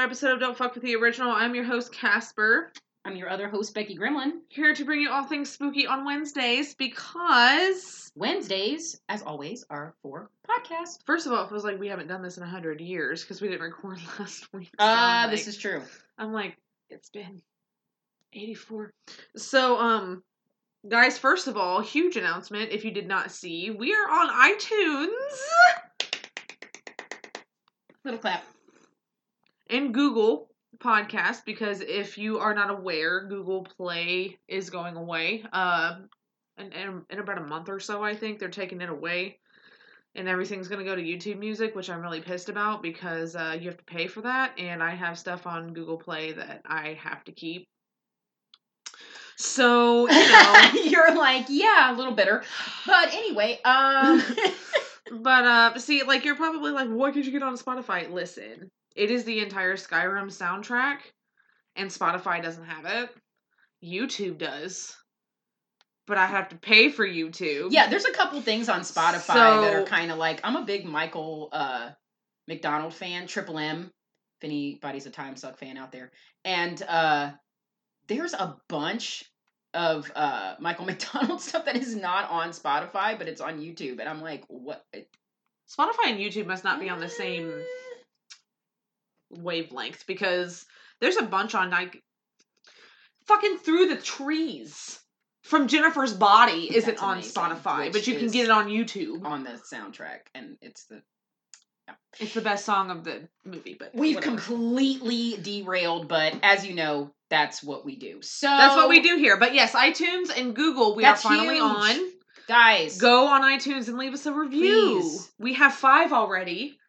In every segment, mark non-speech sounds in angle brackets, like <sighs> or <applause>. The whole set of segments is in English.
another episode of Don't Fuck with the Original. I'm your host, Casper, I'm your other host, Becky Gremlin. here to bring you all things spooky on Wednesdays because, Wednesdays, as always, are for podcasts. first of all, it feels like we haven't done this in a hundred years because we didn't record <laughs> last week. So Uh, I'm this is true. I'm like, it's been 84. So, um, guys, first of all, huge announcement if you did not see, we are on iTunes Little clap. And Google podcast because if you are not aware, Google Play is going away. Uh, in, in, in about a month or so, I think they're taking it away. And everything's going to go to YouTube Music, which I'm really pissed about because uh, you have to pay for that. And I have stuff on Google Play that I have to keep. So, you <laughs> know. You're like, yeah, a little bitter. But anyway, um <laughs> But uh see, like you're probably like, why could you get on Spotify? Listen, it is the entire Skyrim soundtrack, and Spotify doesn't have it. YouTube does. But I have to pay for YouTube. Yeah, there's a couple things on Spotify that are kind of like I'm a big Michael uh McDonald fan, Triple M, if anybody's a Time Suck fan out there. And uh there's a bunch of uh Michael <laughs> McDonald stuff that is not on Spotify, but it's on YouTube. And I'm like, what Spotify and YouTube must not be on the same wavelength because there's a bunch on like fucking through the trees from Jennifer's Body isn't on amazing, Spotify, but you can get it on YouTube. on the soundtrack and it's the yeah. It's the best song of the movie, but We've whatever. completely derailed, but as you know, that's what we do. So That's what we do here. But yes, iTunes and Google, we are finally huge. on. guys. Go on iTunes and leave us a review. Please. We have five already.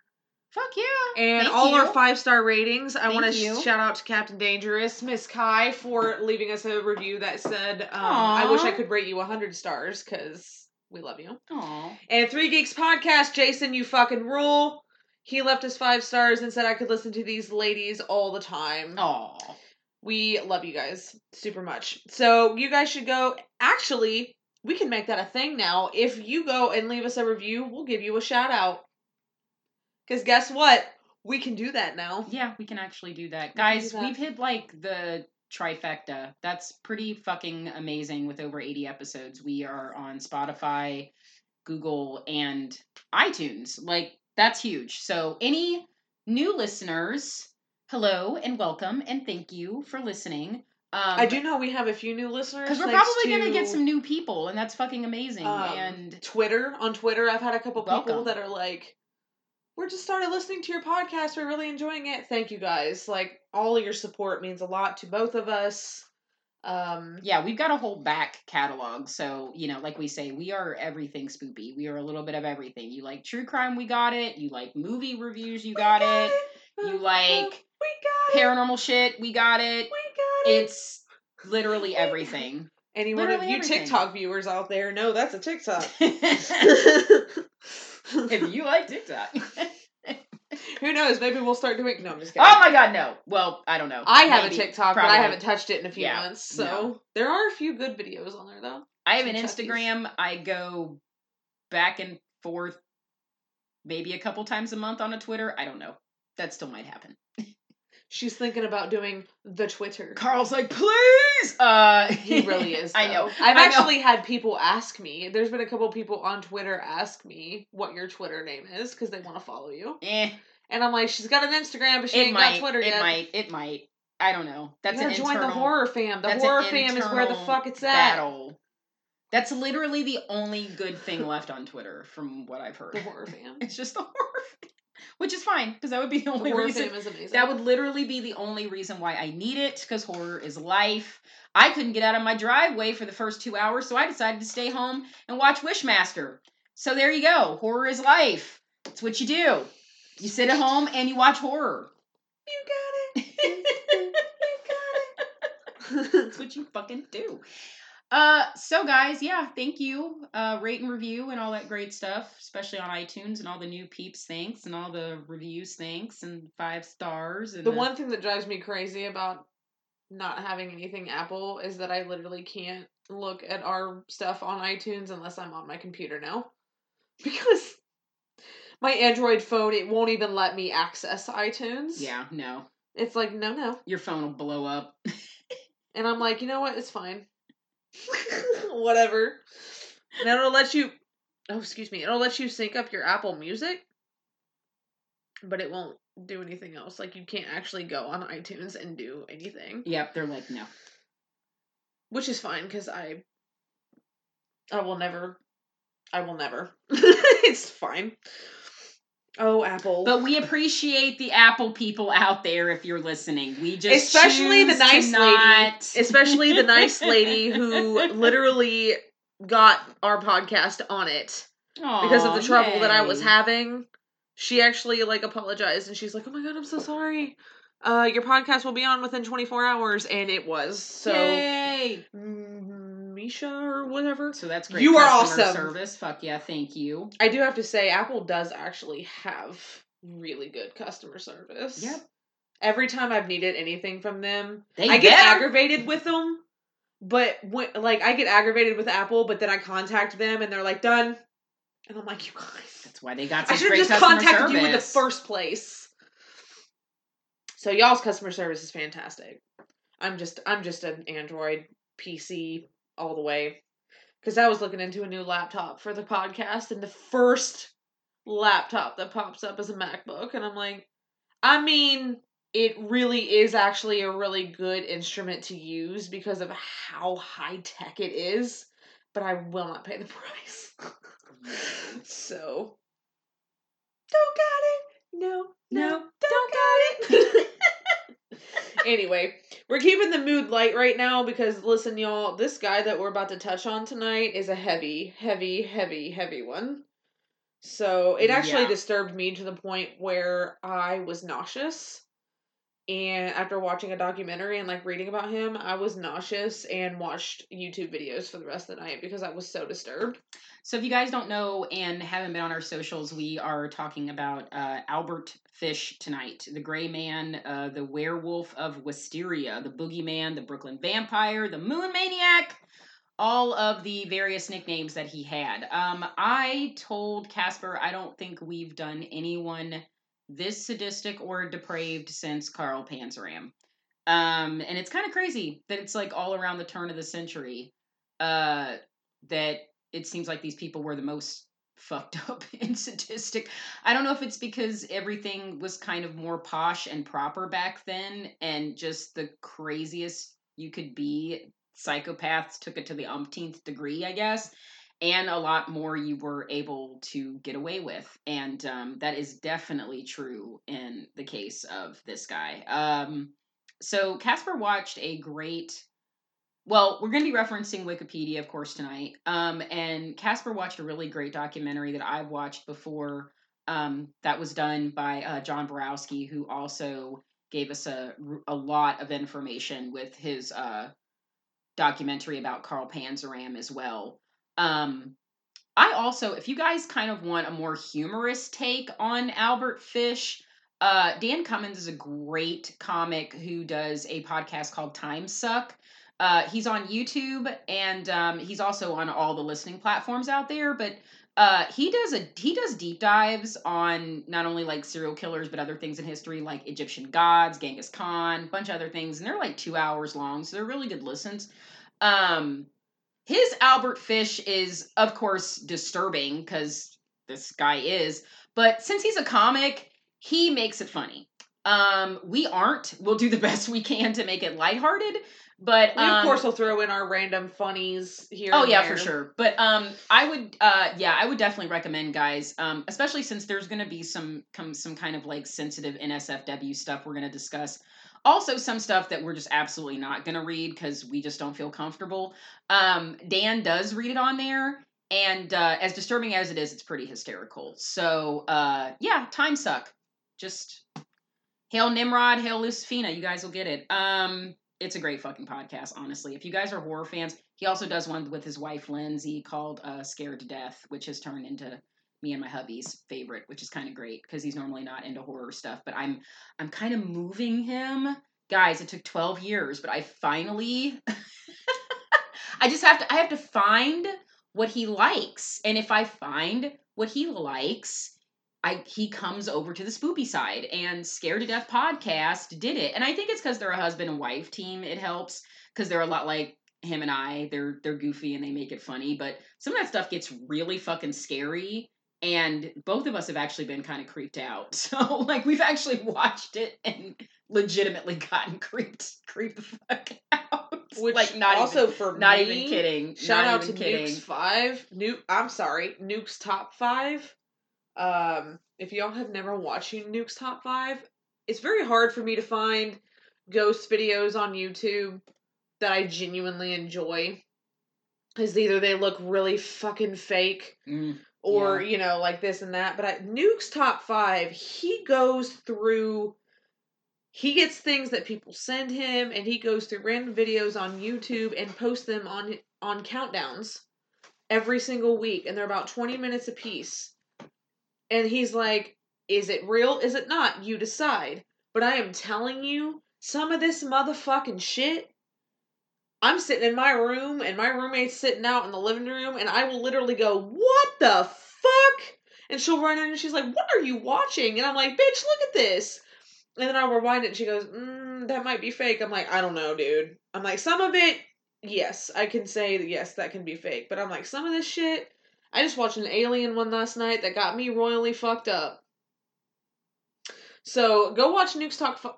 Fuck yeah! And Thank all our five star ratings. I want to you. shout out to Captain Dangerous, Miss Kai, for leaving us a review that said, um, I wish I could rate you 100 stars because we love you. Aw. And Three Geeks Podcast, Jason, you fucking rule. He left us five stars and said I could listen to these ladies all the time. Aw. We love you guys super much. So you guys should go. Actually, we can make that a thing now. If you go and leave us a review, we'll give you a shout out. Because guess what? We can do that now. Yeah, we can actually do that. can Guys, do that. we've hit like the trifecta. That's pretty fucking amazing with over 80 episodes. We are on Spotify, Google, and iTunes. Like, that's huge. So, any new listeners, hello and welcome, and thank you for listening. Um, I do know we have a few new listeners. Because we're probably going to get to, some new people, and that's fucking amazing. um, and Twitter. On Twitter, I've had a couple people that are like, "We're just started listening to your podcast. We're really enjoying it. Thank you guys. Like all of your support means a lot to both of us." Um, yeah, we've got a whole back catalog. So, you know, like we say, we are everything spoopy. We are a little bit of everything. You like true crime, we got it. You like movie reviews, you got it. You like <laughs> we got it. paranormal shit, we got it. We got it. It's literally everything. Any one of you everything. TikTok viewers out there know that's a TikTok. <laughs> <laughs> if you like TikTok. <laughs> Who knows? Maybe we'll start doing. No, I'm just kidding. oh my god, no. Well, I don't know. I have Maybe. a TikTok, but I haven't touched it in a few Yeah, months. So no. there are a few good videos on there, though. I have an. Instagram. I go back and forth maybe a couple times a month on a Twitter. I don't know. That still might happen. <laughs> She's thinking about doing the Twitter. Carl's like, please. Uh, He really <laughs> is. I know. I've I know. actually had people ask me. There's been a couple people on Twitter ask me what your Twitter name is because they want to follow you. Eh, And I'm like, she's got an Instagram, but she it ain't might. got Twitter it yet. might. It might. I don't know. That's you an gotta join internal the horror fam. The horror fam is where the fuck it's at. battle. That's literally the only good thing left on Twitter, from what I've heard. The horror fam. <laughs> It's just the horror, fam. Which is fine because that would be the The only horror reason. fam is amazing. That would literally be the only reason why I need it because horror is life. I couldn't get out of my driveway for the first two hours, so I decided to stay home and watch Wishmaster. So there you go. Horror is life. That's what you do. You sit at home and you watch horror. You got it. <laughs> You got it. That's what you fucking do. Uh, so guys, yeah, thank you. Uh, rate and review and all that great stuff, especially on iTunes and all the new peeps. Thanks and all the reviews. Thanks and five stars. And the one thing that drives me crazy about not having anything Apple is that I literally can't look at our stuff on iTunes unless I'm on my computer now. <laughs> Because my Android phone, it won't even let me access iTunes. Yeah, no. It's like, no, no. Your phone will blow up. <laughs> And I'm like, you know what? It's fine. <laughs> Whatever. And it'll let you. Oh, excuse me. It'll let you sync up your Apple Music, but it won't do anything else. Like you can't actually go on iTunes and do anything, Yep, they're like, no. which is fine because I. I will never. I will never. <laughs> it's fine. Oh, Apple. But we appreciate the Apple people out there if you're listening. We just especially the nice lady, <laughs> especially the nice lady who literally got our podcast on it. because of the trouble that I was having. She actually like apologized and she's like, "Oh my god, I'm so sorry. Uh, your podcast will be on within 24 hours," and it was. So, Yay! mm, Misha or whatever. So that's great. You are awesome. Service. Fuck yeah, thank you. I do have to say, Apple does actually have really good customer service. Yep. Every time I've needed anything from them, They I get better. aggravated with them. But when, like, I get aggravated with Apple, but then I contact them and they're like, "Done," and I'm like, "You guys." That's why they got I should have just contacted service. you in the first place. So y'all's customer service is fantastic. I'm just I'm just an Android PC all the way. Cause I was looking into a new laptop for the podcast and the first laptop that pops up is a MacBook and I'm like, I mean, it really is actually a really good instrument to use because of how high tech it is, but I will not pay the <laughs> price. so don't got it. No, no, No, don't got it. <laughs> anyway, we're keeping the mood light right now because listen, y'all, this guy that we're about to touch on tonight is a heavy, heavy, heavy, heavy one. So it actually Yeah. disturbed me to the point where I was nauseous. And after watching a documentary and like reading about him, I was nauseous and watched YouTube videos for the rest of the night because I was so disturbed. So if you guys don't know and haven't been on our socials, we are talking about uh, Albert Fish tonight, the Gray Man, uh, the Werewolf of Wysteria, the Boogeyman, the Brooklyn Vampire, the Moon Maniac, all of the various nicknames that he had. Um, I told Casper I don't think we've done anyone this sadistic or depraved since Carl Panzram. Um, and it's kind of crazy that it's like all around the turn of the century uh, that it seems like these people were the most fucked <laughs> up and sadistic. I don't know if it's because everything was kind of more posh and proper back then and just the craziest you could be. Psychopaths took it to the umpteenth degree, I guess. And a lot more you were able to get away with. And um, that is definitely true in the case of this guy. Um, so Casper watched a great well, we're going to be referencing Wikipedia, of course, tonight. Um, and Casper watched a really great documentary that I've watched before. Um, that was done by uh, John Borowski, who also gave us a a lot of information with his uh, documentary about Carl Panzram as well. Um, I also, if you guys kind of want a more humorous take on Albert Fish, uh, Dan Cummins is a great comic who does a podcast called Time Suck. Uh, he's on YouTube and um, he's also on all the listening platforms out there. But uh, he does a he does deep dives on not only like serial killers but other things in history like Egyptian gods, Genghis Khan, bunch of other things, and they're like two hours long, so they're really good listens. Um, his Albert Fish is of course disturbing because this guy is, but since he's a comic, he makes it funny. Um, we aren't. We'll do the <laughs> best we can to make it lighthearted. But We um, of course will throw in our random funnies here. Oh yeah, there. for sure. But um, I would uh, yeah, I would definitely recommend guys, um, especially since there's going to be some come some kind of like sensitive NSFW stuff we're going to discuss. Also, some stuff that we're just absolutely not going to read because we just don't feel comfortable. Um, Dan does read it on there, and uh, as disturbing as it is, it's pretty hysterical. So uh, yeah, time suck. Just hail Nimrod, hail Lucifina. You guys will get it. Um, it's a great fucking podcast, honestly. If you guys are horror fans, he also does one with his wife Lindsay called uh, "Scared to Death," which has turned into me and my hubby's favorite, which is kind of great because he's normally not into horror stuff. But I'm I'm kind of moving him, guys. It took 12 years, but I finally, <laughs> I just have to I have to find what he likes, and if I find what he likes, I he comes over to the spoopy side and Scared to Death podcast did it. And I think it's because they're a husband and wife team. It helps because they're a lot like him and I. They're they're goofy and they make it funny, but some of that stuff gets really fucking scary. And both of us have actually been kind of creeped out. <laughs> So like we've actually watched it and legitimately gotten creeped creeped the fuck out. <laughs> Which like not also even, for not me, even kidding. Shout out to kidding. Nuke's Five. Nuke. I'm sorry, Nuke's Top Five. Um, if y'all have never watched Nuke's Top Five, it's very hard for me to find ghost videos on YouTube that I genuinely enjoy. Because either they look really fucking fake, Mm. or you know, like this and that. But I, Nuke's Top Five, he goes through. He gets things that people send him, and he goes through random videos on YouTube and posts them on on countdowns every single week, and they're about twenty minutes a piece. And he's like, "Is it real? Is it not? You decide." But I am telling you, some of this motherfucking shit. I'm sitting in my room, and my roommate's sitting out in the living room, and I will literally go, "What the fuck?" And she'll run in, and she's like, "What are you watching?" And I'm like, "Bitch, look at this." And then I'll rewind it, and she goes, mm, "That might be fake." I'm like, "I don't know, dude." I'm like, "Some of it, yes, I can say that yes, that can be fake." But I'm like, some of this shit. I just watched an alien one last night that got me royally fucked up. So go watch Nuke's Talk. F-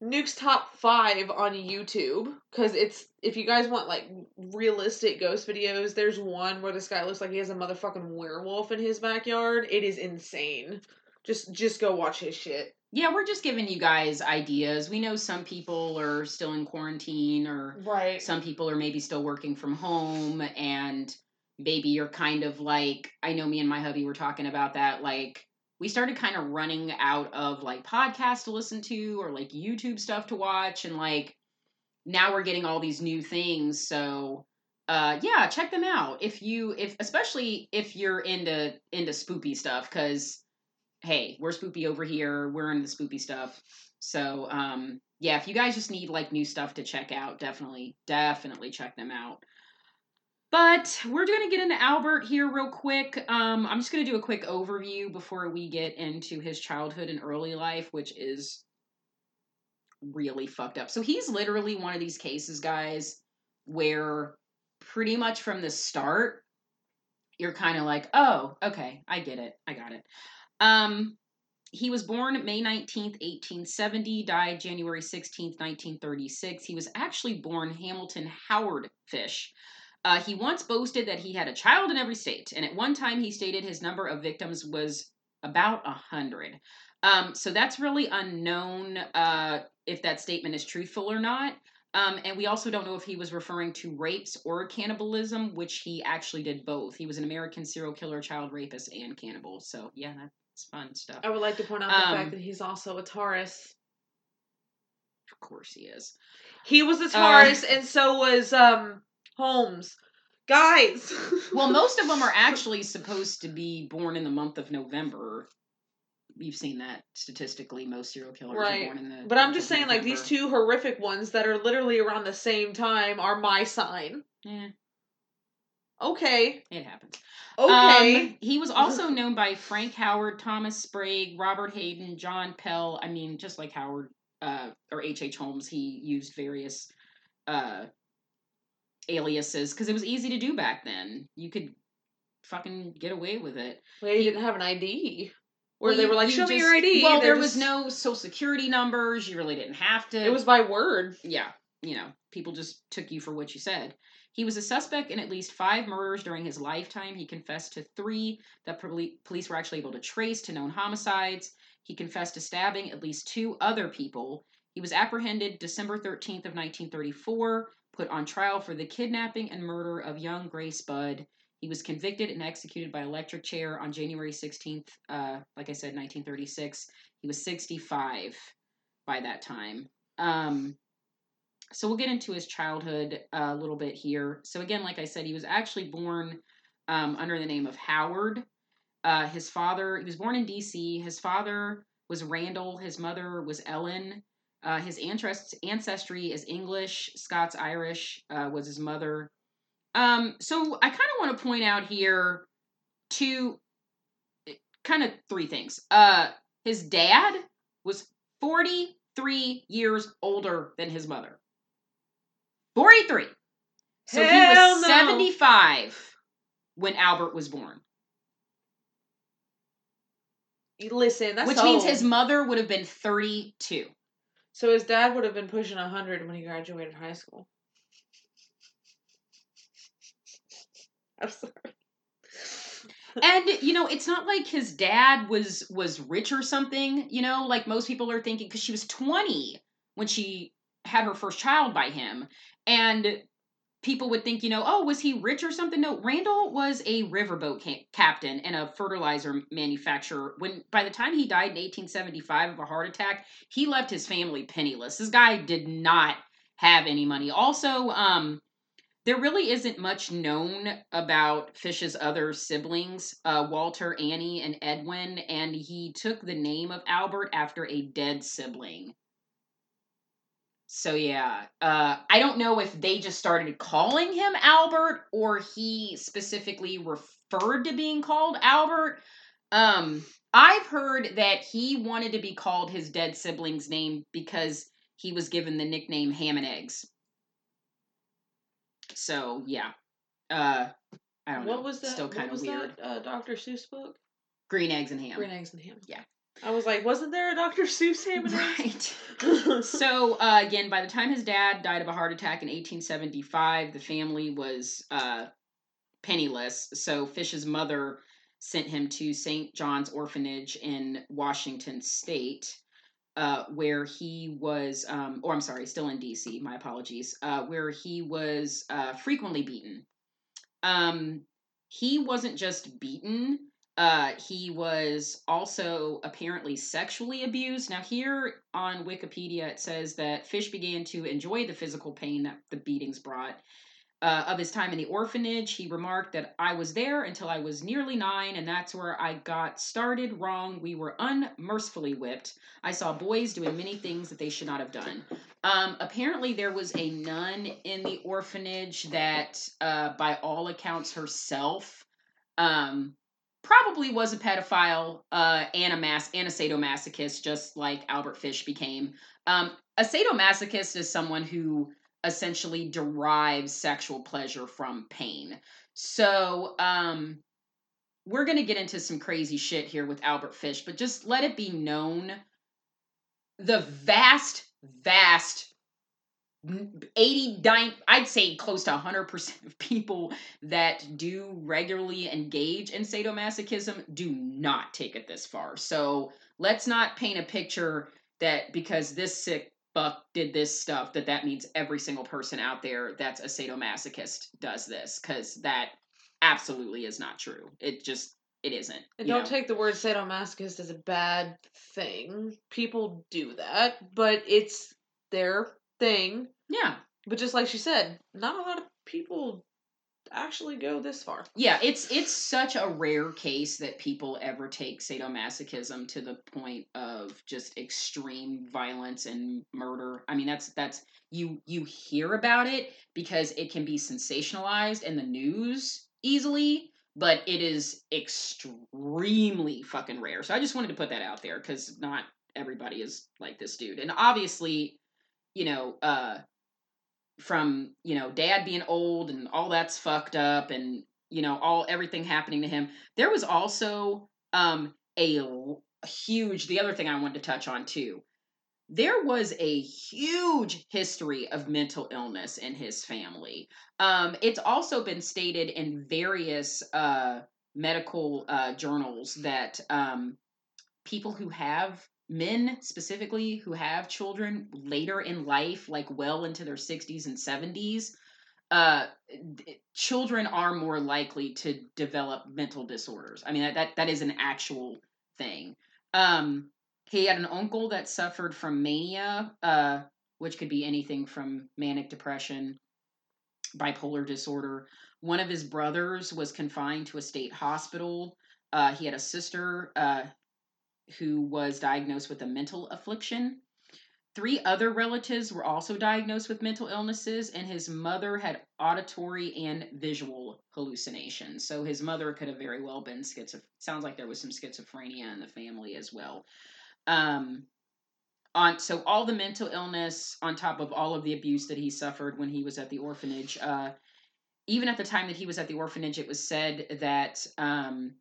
Nuke's top five on YouTube because it's if you guys want like realistic ghost videos, there's one where this guy looks like he has a motherfucking werewolf in his backyard. It is insane. Just just go watch his shit. Yeah, we're just giving you guys ideas. We know some people are still in quarantine or Right. some people are maybe still working from home and maybe you're kind of like I know me and my hubby were talking about that like we started kind of running out of like podcasts to listen to or like YouTube stuff to watch and like now we're getting all these new things so uh yeah check them out. If you if especially if you're into into spoopy stuff cuz hey we're spoopy over here we're into spoopy stuff. So um yeah if you guys just need like new stuff to check out definitely definitely check them out but we're going to get into Albert here real quick. Um, I'm just going to do a quick overview before we get into his childhood and early life, which is really fucked up. So he's literally one of these cases, guys, where pretty much from the start, you're kind of like, oh, okay, I get it. I got it. Um, he was born May 19th, 1870, died January 16th, 1936. He was actually born Hamilton Howard Fish. Uh, he once boasted that he had a child in every state, and at one time he stated his number of victims was about a hundred. Um, so that's really unknown uh, if that statement is truthful or not. Um, and we also don't know if he was referring to rapes or cannibalism, which he actually did both. He was an American serial killer, child rapist, and cannibal. So yeah, that's fun stuff. I would like to point out the Um, fact that he's also a Taurus. Of course he is. He was a Taurus, and so was um Holmes. Guys. <laughs> Well, most of them are actually supposed to be born in the month of November. You've seen that statistically. Most serial killers Right. are born in the. But I'm just saying, like these two horrific ones that are literally around the same time are my sign. Yeah, Okay. it happens. Okay. Um, he was also <laughs> known by Frank Howard, Thomas Sprague, Robert Hayden, John Pell. I mean, just like Howard uh, or H. H. Holmes, he used various uh, aliases because it was easy to do back then. You could fucking get away with it. well, he didn't have an ID. Where Well, they were like, you "Show me your ID." Well, there was no social security numbers. You really didn't have to. It was by word. yeah, you know, people just took you for what you said. He was a suspect in at least five murders during his lifetime. He confessed to three that police were actually able to trace to known homicides. He confessed to stabbing at least two other people. He was apprehended December 13th of 1934, put on trial for the kidnapping and murder of young Grace Budd. He was convicted and executed by electric chair on January 16th, uh, like I said, 1936. He was 65 by that time. Um, so we'll get into his childhood a little bit here. So again, like I said, he was actually born um, under the name of Howard. Uh, his father, he was born in D.C. His father was Randall. His mother was Ellen. Uh, his ancest- ancestry is English, Scots Irish uh, was his mother. Um, so I kind of want to point out here two kind of three things. Uh, his dad was 43 years older than his mother. 43. So he was no. 75 when Albert was born, Listen, that's which means his mother would have been 32. So his dad would have been pushing hundred when he graduated high school. <laughs> I'm sorry. and you know it's not like his dad was was rich or something you know like most people are thinking because she was 20 when she had her first child by him and people would think you know oh was he rich or something? No randall was a riverboat ca- captain and a fertilizer manufacturer. When by the time he died in 1875 of a heart attack he left his family penniless. This guy did not have any money. Also um there really isn't much known about Fish's other siblings, uh, Walter, Annie, and Edwin, and he took the name of Albert after a dead sibling. So yeah, uh, I don't know if they just started calling him Albert or he specifically referred to being called Albert. Um, I've heard that he wanted to be called his dead sibling's name because he was given the nickname Ham and Eggs. So yeah, uh, I don't know. What was that? Still kind of weird. that? Uh, Dr. Seuss book? Green eggs and ham. Green eggs and ham. Yeah. I was like, wasn't there a Dr. Seuss? Right. <laughs> so uh, again, by the time his dad died of a heart attack in 1875, the family was uh, penniless. So Fish's mother sent him to St. John's Orphanage in Washington State. Uh, where he was, um, or I'm sorry, still in DC, my apologies, uh, where he was uh, frequently beaten. Um, he wasn't just beaten, uh, he was also apparently sexually abused. Now, here on Wikipedia, it says that Fish began to enjoy the physical pain that the beatings brought. Uh, of his time in the orphanage, he remarked that I was there until I was nearly nine, and that's where I got started wrong. We were unmercifully whipped. I saw boys doing many things that they should not have done. Um, apparently, there was a nun in the orphanage that, uh, by all accounts, herself um, probably was a pedophile uh, and a mass and a sadomasochist, just like Albert Fish became. Um, a sadomasochist is someone who essentially derives sexual pleasure from pain. So, um, we're to get into some crazy shit here with Albert Fish, but just let it be known the vast, vast 89 i'd say close to 100% of people that do regularly engage in sadomasochism do not take it this far so let's not paint a picture that because this sick fuck did this stuff that that means every single person out there that's a sadomasochist does this because that absolutely is not true it just it isn't And don't know? take the word sadomasochist as a bad thing. People do that, but it's their thing. yeah But just like she said, not a lot of people actually go this far. Yeah, it's it's such a rare case that people ever take sadomasochism to the point of just extreme violence and murder. I mean, that's that's you you hear about it because it can be sensationalized in the news easily, but it is extremely fucking rare. So I just wanted to put that out there cuz not everybody is like this dude. And obviously, you know, uh from you know dad being old and all that's fucked up and you know all everything happening to him. There was also um a l- huge the other thing i wanted to touch on too. There was a huge history of mental illness in his family. Um it's also been stated in various uh medical uh journals that um people who have men specifically who have children later in life like well into their 60s and 70s uh children are more likely to develop mental disorders. I mean that that, that is an actual thing. Um he had an uncle that suffered from mania uh which could be anything from manic depression bipolar disorder. One of his brothers was confined to a state hospital. Uh, he had a sister uh, who was diagnosed with a mental affliction. Three other relatives were also diagnosed with mental illnesses, and his mother had auditory and visual hallucinations. So his mother could have very well been schizophrenic. Sounds like there was some schizophrenia in the family as well. Um, on so all the mental illness on top of all of the abuse that he suffered when he was at the orphanage. Uh, even at the time that he was at the orphanage, it was said that um,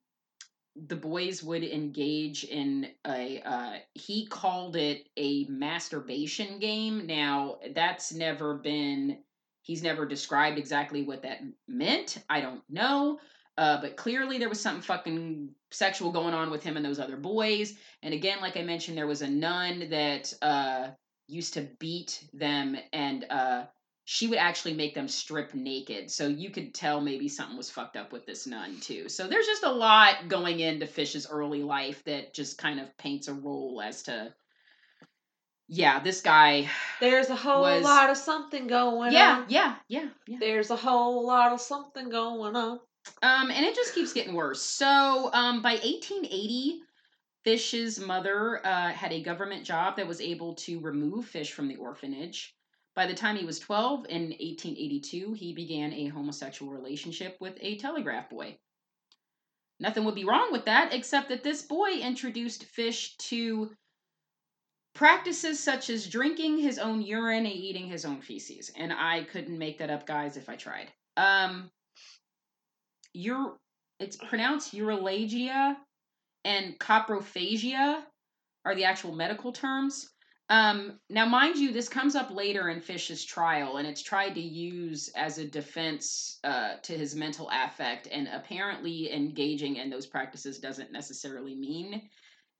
the boys would engage in a uh, he called it a masturbation game. Now that's never been he's never described exactly what that meant. I don't know. Uh, but clearly there was something fucking sexual going on with him and those other boys. And again like i mentioned there was a nun that uh, used to beat them and uh, she would actually make them strip naked. So you could tell maybe something was fucked up with this nun too. So there's just a lot going into Fish's early life that just kind of paints a role as to yeah, this guy There's a whole was- lot of something going Yeah, on. yeah, yeah, yeah. There's a whole lot of something going on. Um, and it just keeps getting worse. So, um, by 1880, Fish's mother uh, had a government job that was able to remove Fish from the orphanage. By the time he was 12, in 1882, he began a homosexual relationship with a telegraph boy. Nothing would be wrong with that, except that this boy introduced Fish to practices such as drinking his own urine and eating his own feces. And I couldn't make that up, guys, if I tried. Um, Ur- it's pronounced uralagia and coprophagia are the actual medical terms. Um, now, mind you, this comes up later in Fish's trial, and it's tried to use as a defense uh, to his mental affect. And apparently, engaging in those practices doesn't necessarily mean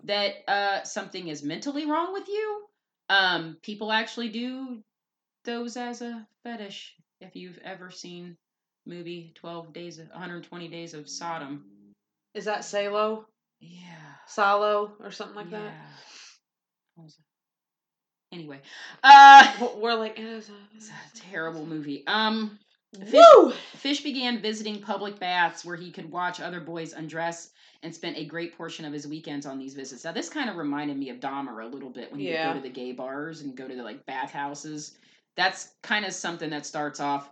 that uh, something is mentally wrong with you. Um, people actually do those as a fetish. If you've ever seen movie 12 days of 120 days of Sodom. Is that Salo? Yeah. Salo or something like yeah. that? What was it? Anyway, uh <laughs> We're- like, it's a terrible movie. Um. Fish- Woo! Fish began visiting public baths where he could watch other boys undress and spent a great portion of his weekends on these visits. Now, this kind of reminded me of Dahmer a little bit when he would Yeah. go to the gay bars and go to the like bathhouses. That's kind of something that starts off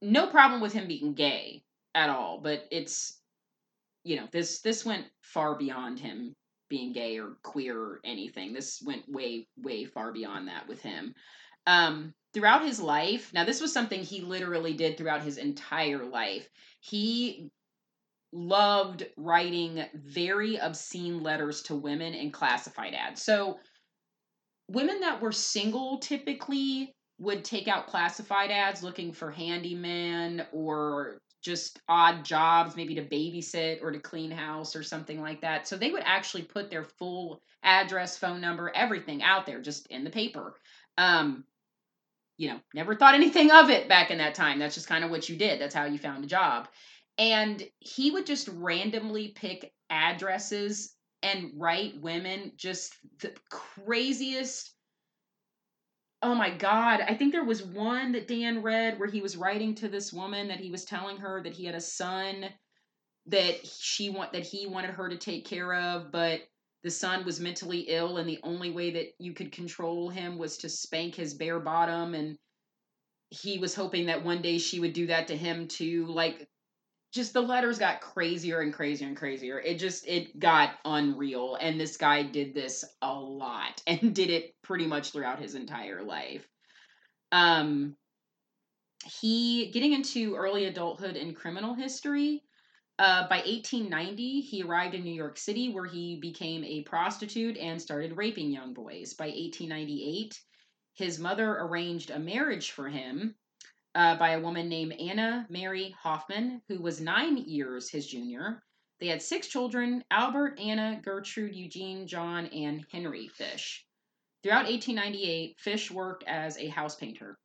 no problem with him being gay at all, but it's you know this this went far beyond him being gay or queer or anything. This went way way far beyond that with him. Um, throughout his life, now this was something he literally did throughout his entire life. He loved writing very obscene letters to women in classified ads. So women that were single typically would take out classified ads looking for handyman or just odd jobs, maybe to babysit or to clean house or something like that. So they would actually put their full address, phone number, everything out there just in the paper. Um, you know, never thought anything of it back in that time. That's just kind of what you did. That's how you found a job. And he would just randomly pick addresses and write women just the craziest Oh my God. I think there was one that Dan read where he was writing to this woman that he was telling her that he had a son that she want that he wanted her to take care of, but the son was mentally ill and the only way that you could control him was to spank his bare bottom and he was hoping that one day she would do that to him too. Like just the letters got crazier and crazier and crazier. It just it got unreal and this guy did this a lot <laughs> and did it pretty much throughout his entire life. Um he getting into early adulthood and criminal history. Uh, by 1890, he arrived in New York City where he became a prostitute and started raping young boys. By 1898, his mother arranged a marriage for him uh, by a woman named Anna Mary Hoffman, who was nine years his junior. They had six children Albert, Anna, Gertrude, Eugene, John, and Henry Fish. Throughout 1898, Fish worked as a house painter.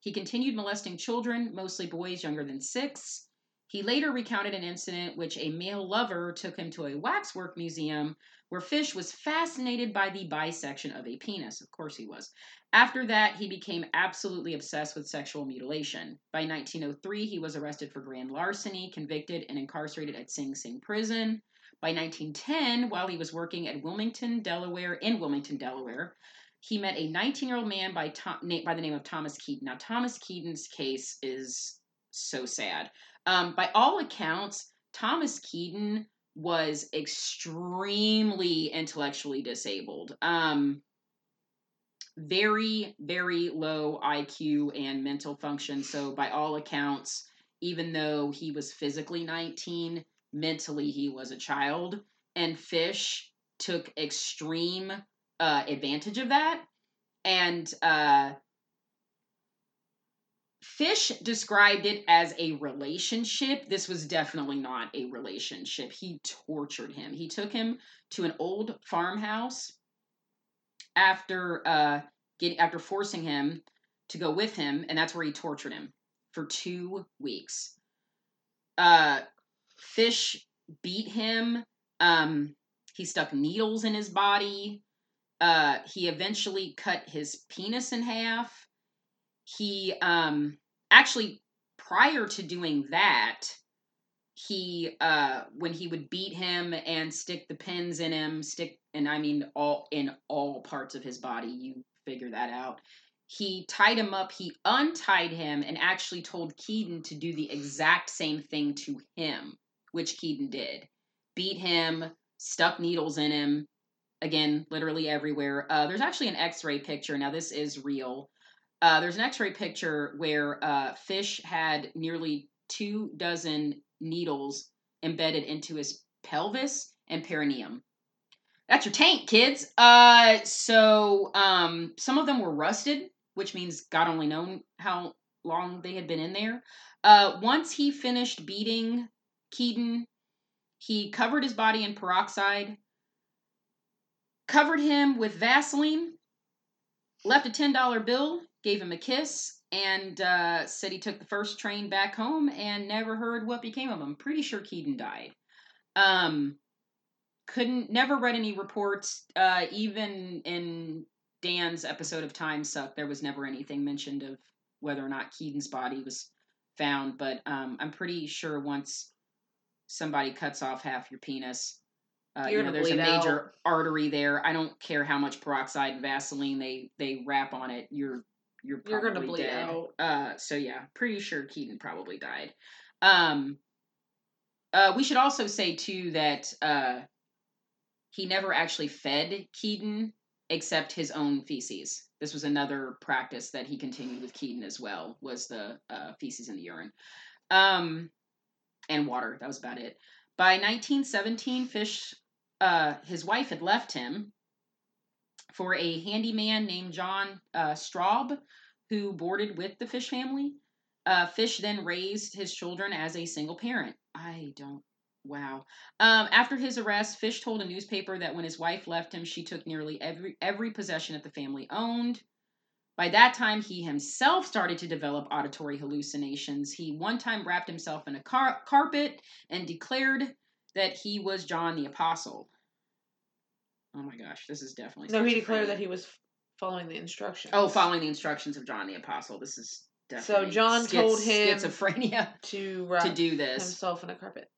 He continued molesting children, mostly boys younger than six. He later recounted an incident which a male lover took him to a waxwork museum where Fish was fascinated by the bisection of a penis. Of course, he was. After that, he became absolutely obsessed with sexual mutilation. By 1903, he was arrested for grand larceny, convicted, and incarcerated at Sing Sing Prison. By 1910, while he was working at Wilmington, Delaware, in Wilmington, Delaware, he met a 19 year old man by Tom, by the name of Thomas Keaton. Now, Thomas Keaton's case is so sad. Um, by all accounts, Thomas Keaton was extremely intellectually disabled. Um, very, very low IQ and mental function. So, by all accounts, even though he was physically 19, mentally he was a child. And Fish took extreme uh, advantage of that. And uh, Fish described it as a relationship. This was definitely not a relationship. He tortured him. He took him to an old farmhouse after uh, getting after forcing him to go with him, and that's where he tortured him for two weeks. Uh, Fish beat him. Um, he stuck needles in his body. Uh, he eventually cut his penis in half. He um, actually, prior to doing that, he uh, when he would beat him and stick the pins in him, stick and I mean all in all parts of his body. You figure that out. He tied him up. He untied him and actually told Keaton to do the exact same thing to him, which Keaton did. Beat him, stuck needles in him, again, literally everywhere. Uh, there's actually an X-ray picture. Now this is real. Uh, there's an X-ray picture where uh, Fish had nearly two dozen needles embedded into his pelvis and perineum. That's your tank, kids. Uh, so um, some of them were rusted, which means God only known how long they had been in there. Uh, once he finished beating Keaton, he covered his body in peroxide, covered him with Vaseline, left a $10 bill, gave him a kiss, and uh, said he took the first train back home and never heard what became of him. Pretty sure Keaton died. Um, couldn't, never read any reports. Uh, even in Dan's episode of Time Suck, there was never anything mentioned of whether or not Keaton's body was found. But um, I'm pretty sure once somebody cuts off half your penis, uh, you know, there's a major out. artery there. I don't care how much peroxide and Vaseline they they wrap on it. You're you're You're probably gonna bleed dead. out. Uh, so yeah, pretty sure Keaton probably died. Um, uh, we should also say too that uh, he never actually fed Keaton except his own feces. This was another practice that he continued with Keaton as well. Was the uh, feces in the urine, um, and water. That was about it. By 1917, Fish, uh, his wife had left him for a handyman named John uh, Straub, who boarded with the Fish family. Uh, Fish then raised his children as a single parent. I don't. Wow. Um, after his arrest, Fish told a newspaper that when his wife left him, she took nearly every every possession that the family owned. By that time, he himself started to develop auditory hallucinations. He one time wrapped himself in a car- carpet and declared that he was John the Apostle. Oh my gosh, this is definitely. No, he declared that he was following the instructions. Oh, following the instructions of John the Apostle. This is definitely So John schiz- told him schizophrenia <laughs> to wrap to do this. himself in a carpet.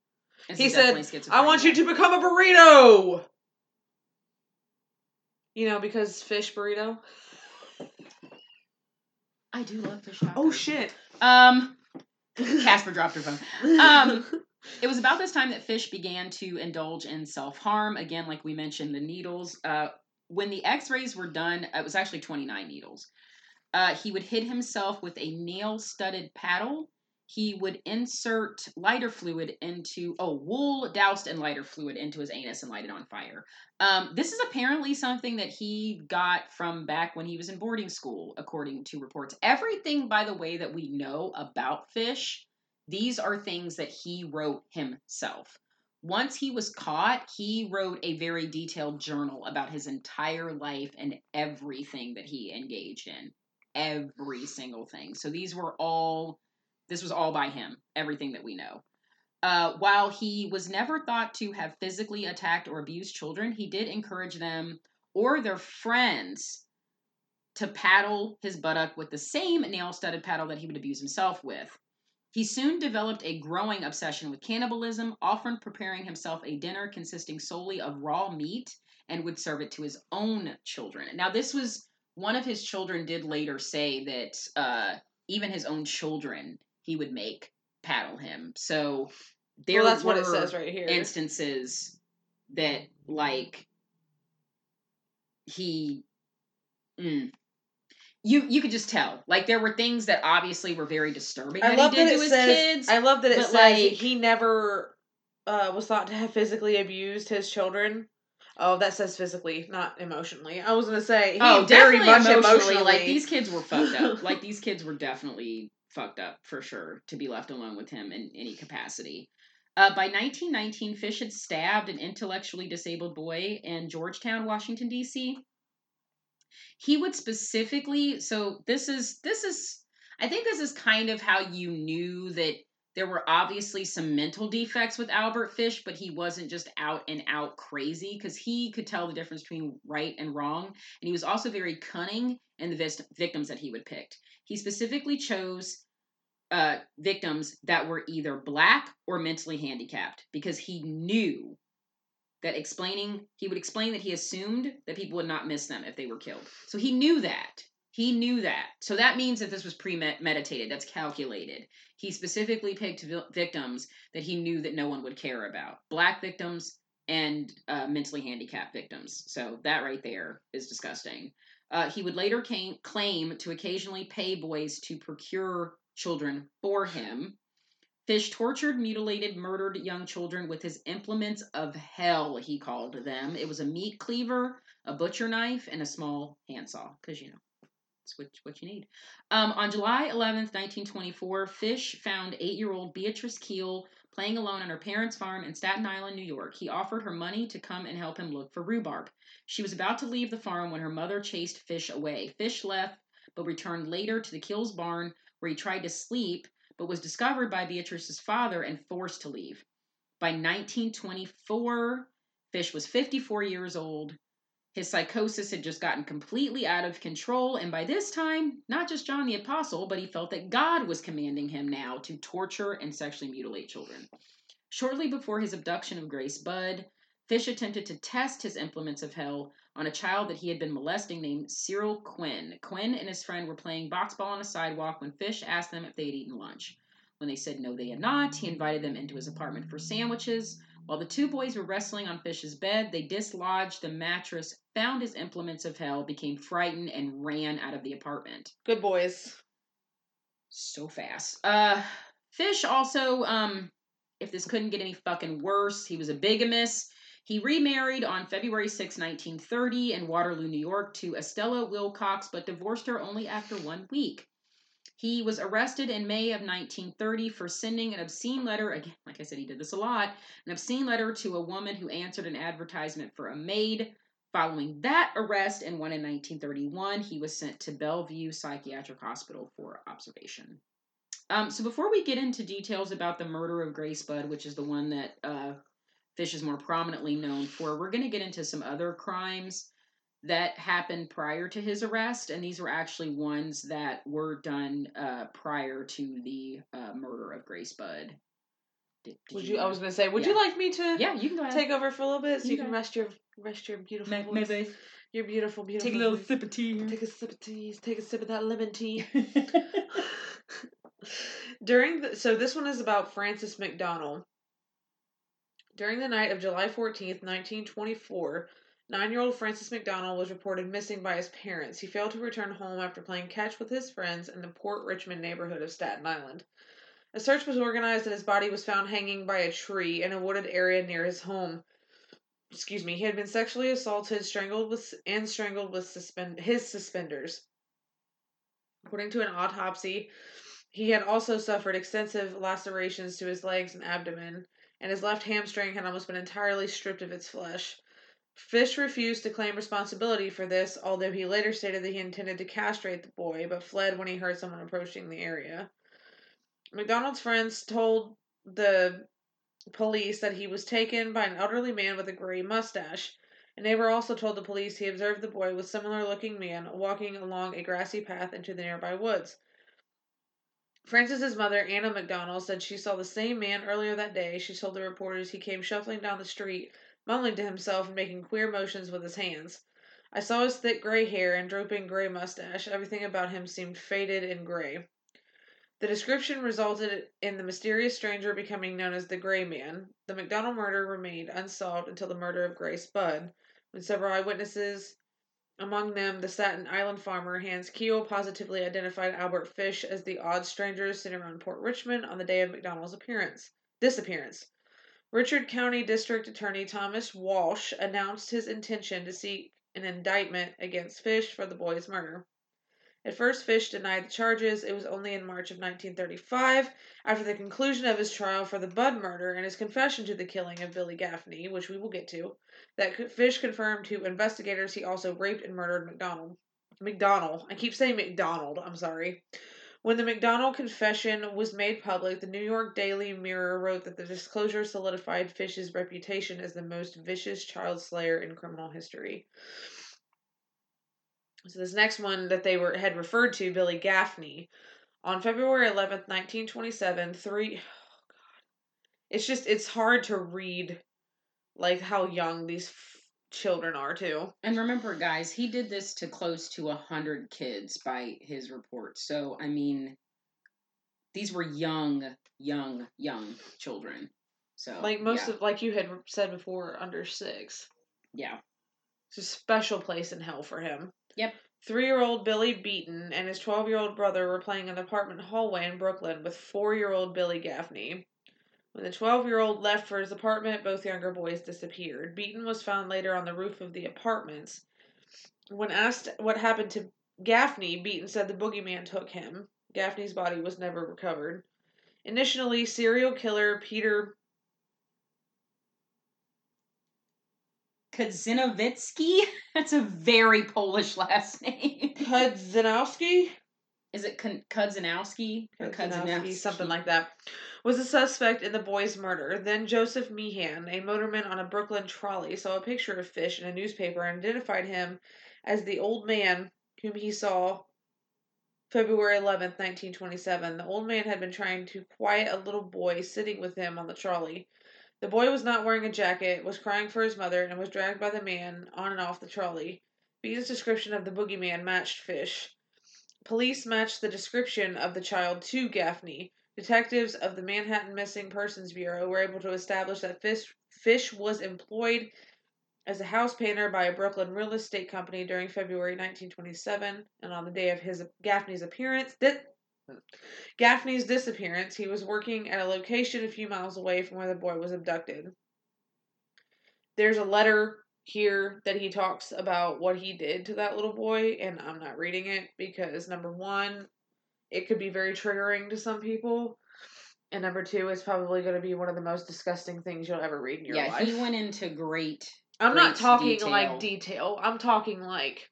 This He said, I want you to become a burrito. You know, because fish burrito. I do love fish tacos. Oh shit. Um, <laughs> Casper dropped her phone. Um, It was about this time that Fish began to indulge in self harm. Again, like we mentioned, the needles. Uh, when the x rays were done, it was actually 29 needles. Uh, he would hit himself with a nail studded paddle. He would insert lighter fluid into, oh, wool doused in lighter fluid into his anus and light it on fire. Um, this is apparently something that he got from back when he was in boarding school, according to reports. Everything, by the way, that we know about Fish these are things that he wrote himself. Once he was caught, he wrote a very detailed journal about his entire life and everything that he engaged in. Every single thing. So these were all, this was all by him, everything that we know. Uh, while he was never thought to have physically attacked or abused children, he did encourage them or their friends to paddle his buttock with the same nail studded paddle that he would abuse himself with. He soon developed a growing obsession with cannibalism, often preparing himself a dinner consisting solely of raw meat and would serve it to his own children. Now, this was one of his children did later say that uh, even his own children he would make paddle him. So there well, that's were what it says right here. instances that like he mm, you you could just tell like there were things that obviously were very disturbing I that love he did that to his says. kids I love that it says like- he never uh, was thought to have physically abused his children. Oh, that says physically, not emotionally. I was gonna say he oh very much emotionally, emotionally. like these kids were fucked up <laughs> like these kids were definitely fucked up for sure to be left alone with him in any capacity uh, by 1919 fish had stabbed an intellectually disabled boy in georgetown washington d.c he would specifically so this is this is i think this is kind of how you knew that there were obviously some mental defects with albert fish but he wasn't just out and out crazy because he could tell the difference between right and wrong and he was also very cunning in the victims that he would pick. He specifically chose uh, victims that were either black or mentally handicapped because he knew that explaining he would explain that he assumed that people would not miss them if they were killed. So he knew that. He knew that. So that means that this was premeditated. That's calculated. He specifically picked victims that he knew that no one would care about. Black victims and uh, mentally handicapped victims. So that right there is disgusting. Uh, he would later came, claim to occasionally pay boys to procure children for him Fish tortured, mutilated, murdered young children with his implements of hell, he called them. It was a meat cleaver, a butcher knife, and a small handsaw, because, you know, it's what, what you need. Um, on July 11th, 1924, Fish found eight year old Beatrice Kiel playing alone on her parents' farm in Staten Island, New York. He offered her money to come and help him look for rhubarb. She was about to leave the farm when her mother chased Fish away. Fish left, but returned later to the Kiel's barn, where he tried to sleep but was discovered by Beatrice's father and forced to leave. By 1924, Fish was 54 years old. His psychosis had just gotten completely out of control, and by this time, not just John the Apostle, but he felt that God was commanding him now to torture and sexually mutilate children. Shortly before his abduction of Grace Budd, Fish attempted to test his implements of hell on a child that he had been molesting named Cyril Quinn. Quinn and his friend were playing box ball on a sidewalk when Fish asked them if they had eaten lunch. When they said no, they had not, he invited them into his apartment for sandwiches. While the two boys were wrestling on Fish's bed, they dislodged the mattress, found his implements of hell, became frightened, and ran out of the apartment. Good boys. So fast. Uh, Fish also, um, if this couldn't get any fucking worse, he was a bigamist. He remarried on February 6, 1930, in Waterloo, New York, to Estella Wilcox, but divorced her only after one week. He was arrested in May of 1930 for sending an obscene letter. Again, like I said, he did this a lot. An obscene letter to a woman who answered an advertisement for a maid. Following that arrest and one in 1931, he was sent to Bellevue Psychiatric Hospital for observation. Um, so before we get into details about the murder of Grace Budd, which is the one that uh, Fish is more prominently known for, we're going to get into some other crimes that happened prior to his arrest, and these were actually ones that were done uh, prior to the uh, murder of Grace Budd. Did, did Would you? I was gonna say, would Yeah. you like me to Yeah, you can go ahead. take over for a little bit so You you can rest your rest your beautiful voice. maybe. Your beautiful, beautiful. Take a little voice. sip of tea. Take a sip of tea. Take a sip of that lemon tea. <laughs> <laughs> During the, so this one is about Francis McDonald. During the night of July 14th, 1924, nine-year-old Francis McDonald was reported missing by his parents. He failed to return home after playing catch with his friends in the Port Richmond neighborhood of Staten Island. A search was organized and his body was found hanging by a tree in a wooded area near his home. Excuse me, he had been sexually assaulted, strangled with and strangled with suspend his suspenders. According to an autopsy, he had also suffered extensive lacerations to his legs and abdomen, and his left hamstring had almost been entirely stripped of its flesh. Fish refused to claim responsibility for this, although he later stated that he intended to castrate the boy, but fled when he heard someone approaching the area. McDonald's friends told the police that he was taken by an elderly man with a gray mustache. A neighbor also told the police he observed the boy with similar looking man walking along a grassy path into the nearby woods. Francis's mother, Anna McDonald, said she saw the same man earlier that day. She told the reporters he came shuffling down the street, mumbling to himself and making queer motions with his hands. I saw his thick gray hair and drooping gray mustache. Everything about him seemed faded and gray. The description resulted in the mysterious stranger becoming known as the Gray Man. The McDonald murder remained unsolved until the murder of Grace Budd, when several eyewitnesses, among them the Staten Island farmer Hans Kiel, positively identified Albert Fish as the odd stranger sitting around Port Richmond on the day of McDonald's appearance disappearance. Richard County District Attorney Thomas Walsh announced his intention to seek an indictment against Fish for the boy's murder. At first, Fish denied the charges. It was only in March of 1935, after the conclusion of his trial for the Budd murder and his confession to the killing of Billy Gaffney, which we will get to, that Fish confirmed to investigators he also raped and murdered McDonald. McDonald. I keep saying McDonald. I'm sorry. When the McDonald confession was made public, the New York Daily Mirror wrote that the disclosure solidified Fish's reputation as the most vicious child slayer in criminal history. So this next one that they were had referred to, Billy Gaffney, on February eleventh, nineteen twenty-seven, three. Oh God, it's just it's hard to read, like how young these f- children are too. And remember, guys, he did this to close to a hundred kids by his report. So I mean, these were young, young, young children. So Like most yeah. of, like you had said before, under six. yeah, It's a special place in hell for him. Yep. Three year old Billy Beaton and his 12 year old brother were playing in the apartment hallway in Brooklyn with four year old Billy Gaffney. When the 12 year old left for his apartment, both younger boys disappeared. Beaton was found later on the roof of the apartments. When asked what happened to Gaffney, Beaton said the boogeyman took him. Gaffney's body was never recovered. Initially, serial killer Peter Kudzinowicki. <laughs> That's a very Polish last name. <laughs> Kudzanowski Is it Kudzinowski or Kudzinowski, something like that, was a suspect in the boy's murder. Then Joseph Meehan, a motorman on a Brooklyn trolley, saw a picture of Fish in a newspaper and identified him as the old man whom he saw February 11th, 1927. The old man had been trying to quiet a little boy sitting with him on the trolley. The boy was not wearing a jacket, was crying for his mother, and was dragged by the man on and off the trolley. Beaton's description of the boogeyman matched Fish. Police matched the description of the child to Gaffney. Detectives of the Manhattan Missing Persons Bureau were able to establish that Fish, Fish was employed as a house painter by a Brooklyn real estate company during February 1927, and on the day of his Gaffney's appearance, Gaffney's disappearance, he was working at a location a few miles away from where the boy was abducted. There's a letter here that he talks about what he did to that little boy, and I'm not reading it because number one, it could be very triggering to some people. And number two, it's probably going to be one of the most disgusting things you'll ever read in your yeah, life. he went into great. I'm not talking detail. like detail. I'm talking like.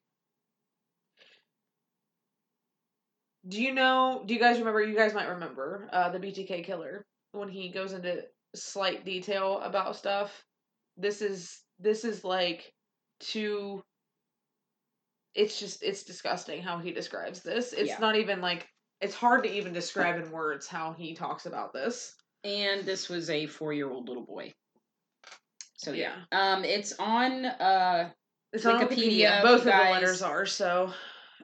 Do you know? Do you guys remember? You guys might remember uh, the BTK killer when he goes into slight detail about stuff. This is this is like too. It's just it's disgusting how he describes this. It's Yeah. not even like it's hard to even describe in words how he talks about this. And this was a four-year-old little boy. So yeah, um, it's on. Uh, It's on Wikipedia, Wikipedia. Both of the letters are so.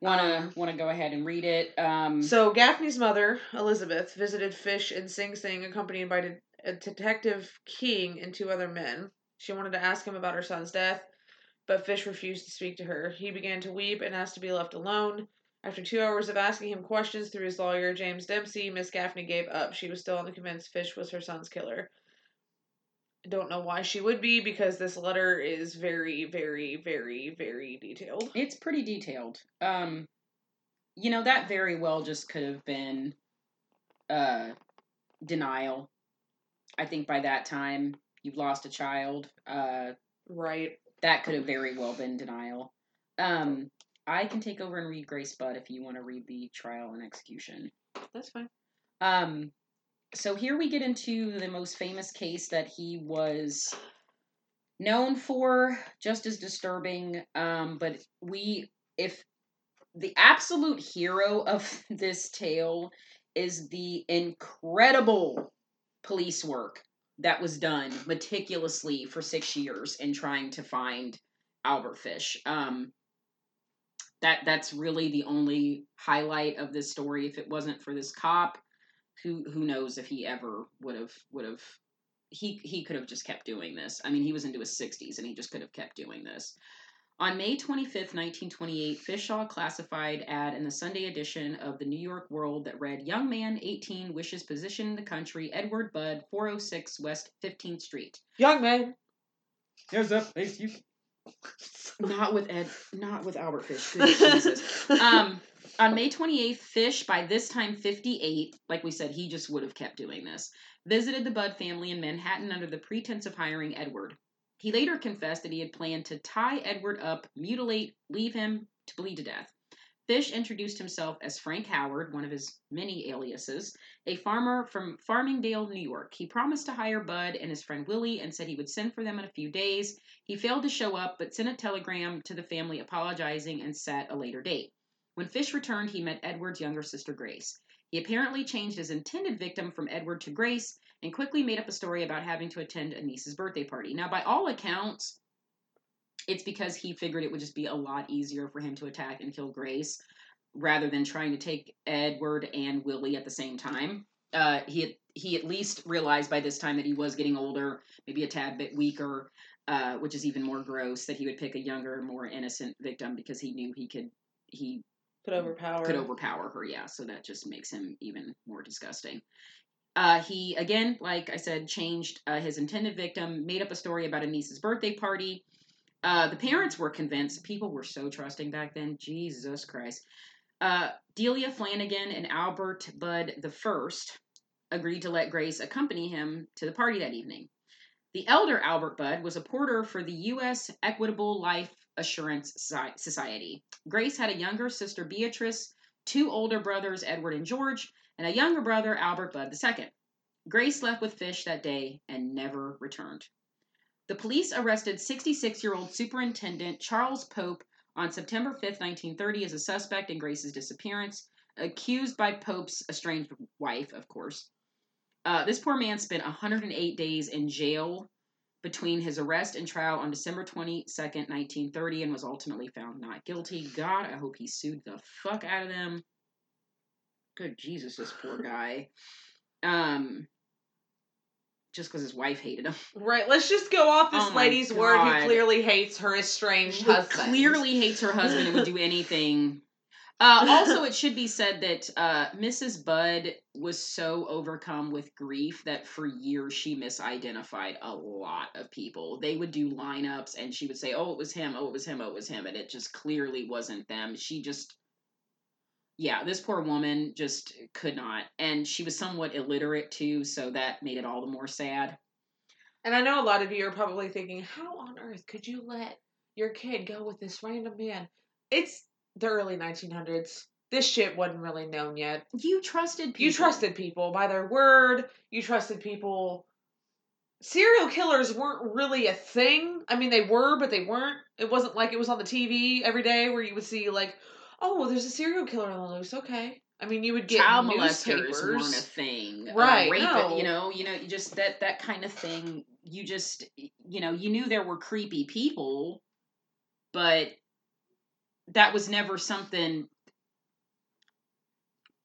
Wanna Um, wanna go ahead and read it. Um, So Gaffney's mother, Elizabeth, visited Fish in Sing Sing, accompanied by de- Detective King and two other men. She wanted to ask him about her son's death, but Fish refused to speak to her. He began to weep and asked to be left alone. After two hours of asking him questions through his lawyer, James Dempsey, Miss Gaffney gave up. She was still unconvinced Fish was her son's killer. Don't know why she would be, because this letter is very, very, very, very detailed. It's pretty detailed. Um, you know that very well just could have been uh, denial. I think by that time you've lost a child. Uh, Right. that could have very well been denial. Um, I can take over and read Grace Budd if you want to read the trial and execution. That's fine. Um, so here we get into the most famous case that he was known for, just as disturbing. Um, but we, if the absolute hero of <laughs> this tale is the incredible police work that was done meticulously for six years in trying to find Albert Fish. Um, that that's really the only highlight of this story. If it wasn't for this cop, who who knows if he ever would have would have he he could have just kept doing this. I mean, he was into his 60s and he just could have kept doing this. On May 25th, 1928, Fish saw a classified ad in the Sunday edition of the New York World that read, Young man, 18, wishes position in the country, Edward Budd, 406 West 15th Street. Young man. Here's a place you. Not with Ed, not with Albert Fish. <laughs> Jesus. Um, on May 28th, Fish, by this time 58, like we said, he just would have kept doing this, visited the Budd family in Manhattan under the pretense of hiring Edward. He later confessed that he had planned to tie Edward up, mutilate, leave him to bleed to death. Fish introduced himself as Frank Howard, one of his many aliases, a farmer from Farmingdale, New York. He promised to hire Bud and his friend Willie and said he would send for them in a few days. He failed to show up, but sent a telegram to the family apologizing and set a later date. When Fish returned, he met Edward's younger sister, Grace. He apparently changed his intended victim from Edward to Grace and quickly made up a story about having to attend a niece's birthday party. Now, by all accounts, it's because he figured it would just be a lot easier for him to attack and kill Grace rather than trying to take Edward and Willie at the same time. Uh, he he at least realized by this time that he was getting older, maybe a tad bit weaker, uh, which is even more gross. That he would pick a younger, more innocent victim because he knew he could he Could overpower. could overpower her. Yeah, so that just makes him even more disgusting. Uh, he again, like I said, changed uh, his intended victim, made up a story about a niece's birthday party. Uh, the parents were convinced. People were so trusting back then. Jesus Christ. Uh, Delia Flanagan and Albert Budd the first agreed to let Grace accompany him to the party that evening. The elder Albert Budd was a porter for the U.S. Equitable Life Assurance Society. Grace had a younger sister, Beatrice, two older brothers, Edward and George, and a younger brother, Albert Budd II. Grace left with Fish that day and never returned. The police arrested 66 year old Superintendent Charles Pope on September 5, 1930, as a suspect in Grace's disappearance, accused by Pope's estranged wife, of course. Uh, this poor man spent 108 days in jail between his arrest and trial on December 22nd, 1930, and was ultimately found not guilty. God, I hope he sued the fuck out of them. Good Jesus, this poor guy. Um, just because his wife hated him. Right. Let's just go off this Oh lady's word who clearly hates her estranged Who husband. clearly hates her husband and would do anything. Uh, <laughs> also, it should be said that uh, Mrs. Budd was so overcome with grief that for years she misidentified a lot of people. They would do lineups and she would say, Oh, it was him, oh, it was him, oh, it was him. And it just clearly wasn't them. She just, yeah, this poor woman just could not. And she was somewhat illiterate too, so that made it all the more sad. And I know a lot of you are probably thinking, how on earth could you let your kid go with this random man? It's the early 1900s. This shit wasn't really known yet. You trusted people. You trusted people by their word. You trusted people. Serial killers weren't really a thing. I mean, they were, but they weren't. It wasn't like it was on the TV every day where you would see, like, oh, there's a serial killer on the loose. Okay. I mean, you would get child molesters newspapers. weren't a thing Uh, Right, rape no. you know you know you just that that kind of thing you just you know you knew there were creepy people but that was never something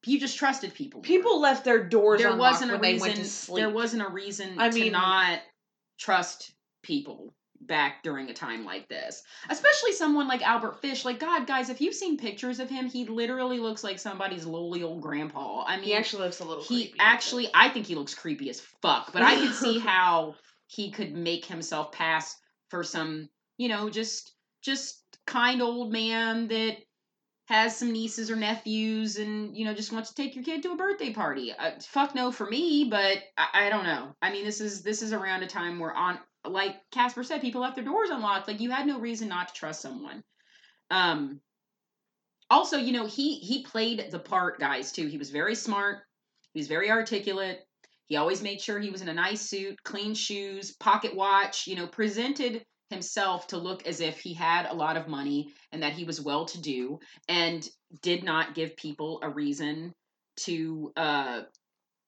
you just trusted people more. People left their doors there unlocked wasn't a reason went to sleep. there wasn't a reason I to mean- not trust people back during a time like this especially someone like albert fish like god guys if you've seen pictures of him he literally looks like somebody's lowly old grandpa i mean He actually looks a little. he creepy, actually i think he looks creepy as fuck but i can see <laughs> how he could make himself pass for some you know just just kind old man that has some nieces or nephews and you know just wants to take your kid to a birthday party. Uh, fuck no for me but I, I don't know. I mean this is this is around a time where on like casper said people left their doors unlocked. Like you had no reason not to trust someone. Um also you know he he played the part guys too. He was very smart. He was very articulate. He always made sure he was in a nice suit clean shoes pocket watch you know presented himself to look as if he had a lot of money and that he was well to do and did not give people a reason to uh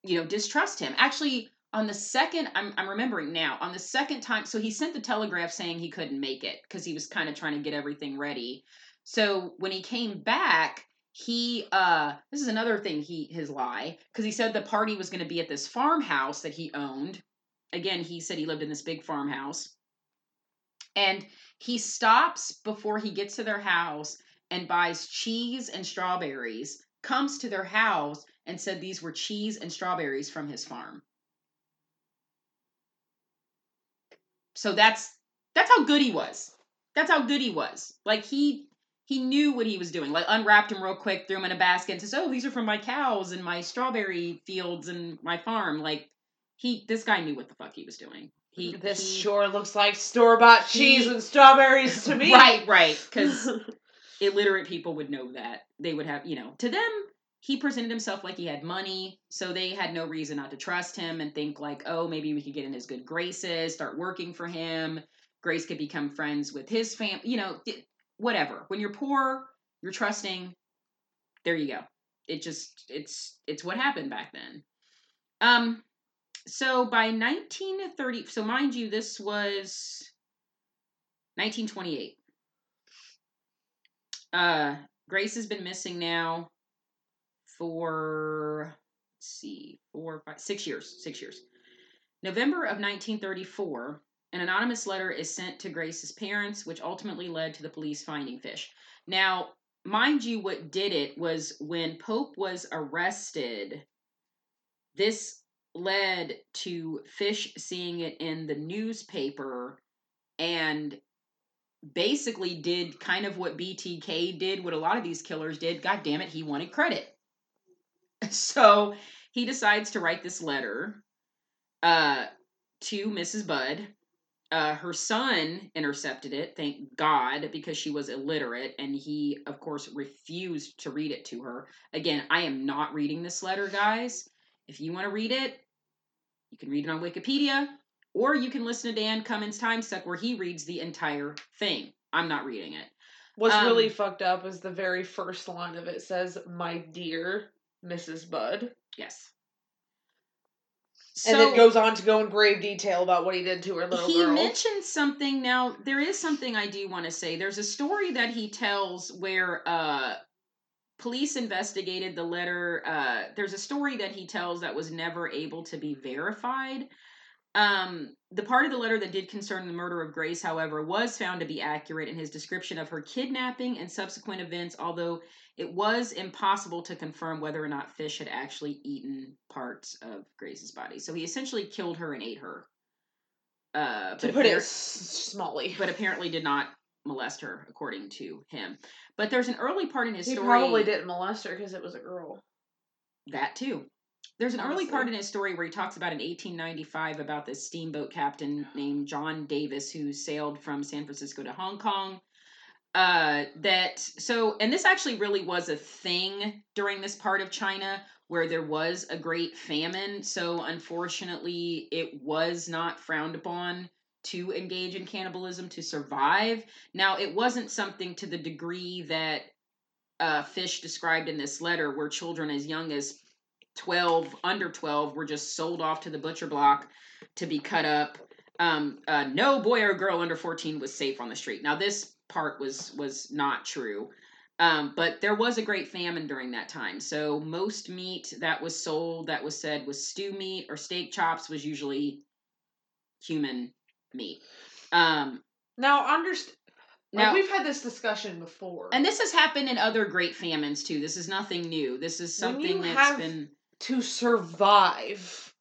you know distrust him. Actually on the second I'm, I'm remembering now on the second time so he sent the telegraph saying he couldn't make it because he was kind of trying to get everything ready. So when he came back he uh this is another thing he his lie because he said the party was going to be at this farmhouse that he owned. Again he said he lived in this big farmhouse and he stops before he gets to their house and buys cheese and strawberries comes to their house and said these were cheese and strawberries from his farm. So that's that's how good he was. That's how good he was. Like he he knew what he was doing. Like unwrapped him real quick threw him in a basket and says oh these are from my cows and my strawberry fields and my farm. Like he this guy knew what the fuck he was doing he this he- sure looks like store bought cheese and strawberries to <laughs> me. right right because <laughs> illiterate people would know that. They would have you know to them he presented himself like he had money so they had no reason not to trust him and think like oh maybe we could get in his good graces start working for him grace could become friends with his fam you know whatever. When you're poor you're trusting there you go. It just it's it's what happened back then. Um so by 1930 so mind you this was 1928 uh, Grace has been missing now for see, four, five, six years. Six years. November of 1934, an anonymous letter is sent to Grace's parents, which ultimately led to the police finding Fish. Now, mind you, what did it was when Pope was arrested. This led to Fish seeing it in the newspaper and basically did kind of what BTK did, what a lot of these killers did. God damn it, he wanted credit. <laughs> So he decides to write this letter uh, to Mrs. Budd. Uh, her son intercepted it, thank God, because she was illiterate, and he, of course, refused to read it to her. Again, I am not reading this letter, guys. If you want to read it, you can read it on Wikipedia, or you can listen to Dan Cummins' Time Suck, where he reads the entire thing. I'm not reading it. What's Um, really fucked up is the very first line of it says, "My dear Mrs. Budd," Yes. and it goes on to go in grave detail about what he did to her little he girl. mentioned something now there is something i do want to say there's a story that he tells where uh police investigated the letter uh there's a story that he tells that was never able to be verified. Um the part of the letter that did concern the murder of grace however was found to be accurate in his description of her kidnapping and subsequent events although it was impossible to confirm whether or not fish had actually eaten parts of grace's body. So he essentially killed her and ate her. Uh, to put it smally. but apparently did not molest her, according to him. But there's an early part in his he story probably didn't molest her because it was a girl. that too. There's an early part in his story where he talks about in 1895 about this steamboat captain named John Davis who sailed from San Francisco to Hong Kong. Uh, that so, and this actually really was a thing during this part of China where there was a great famine. So, unfortunately, it was not frowned upon to engage in cannibalism to survive. Now, it wasn't something to the degree that uh, Fish described in this letter, where children as young as 12, under 12, were just sold off to the butcher block to be cut up. Um, uh, no boy or girl under 14 was safe on the street. Now, this part was was not true. Um, but there was a great famine during that time. So most meat that was sold that was said was stew meat or steak chops was usually human meat. Um, Now, understand. now, we've had this discussion before. and this has happened in other great famines too. This is nothing new. This is something that's been to survive,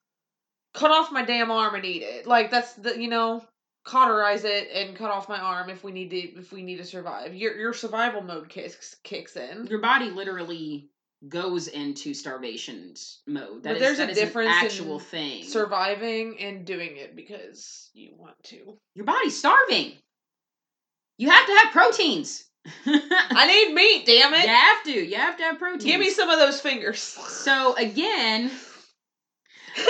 cut off my damn arm and eat it. Like that's the you know cauterize it and cut off my arm if we need to if we need to survive. Your your survival mode kicks kicks in. your body literally goes into starvation mode. That But is- there's a is an difference actual thing. Surviving and doing it because you want to. your body's starving. You have to have proteins. <laughs> I need meat, damn it. You have to. You have to have proteins. Give me some of those fingers. So again, <laughs>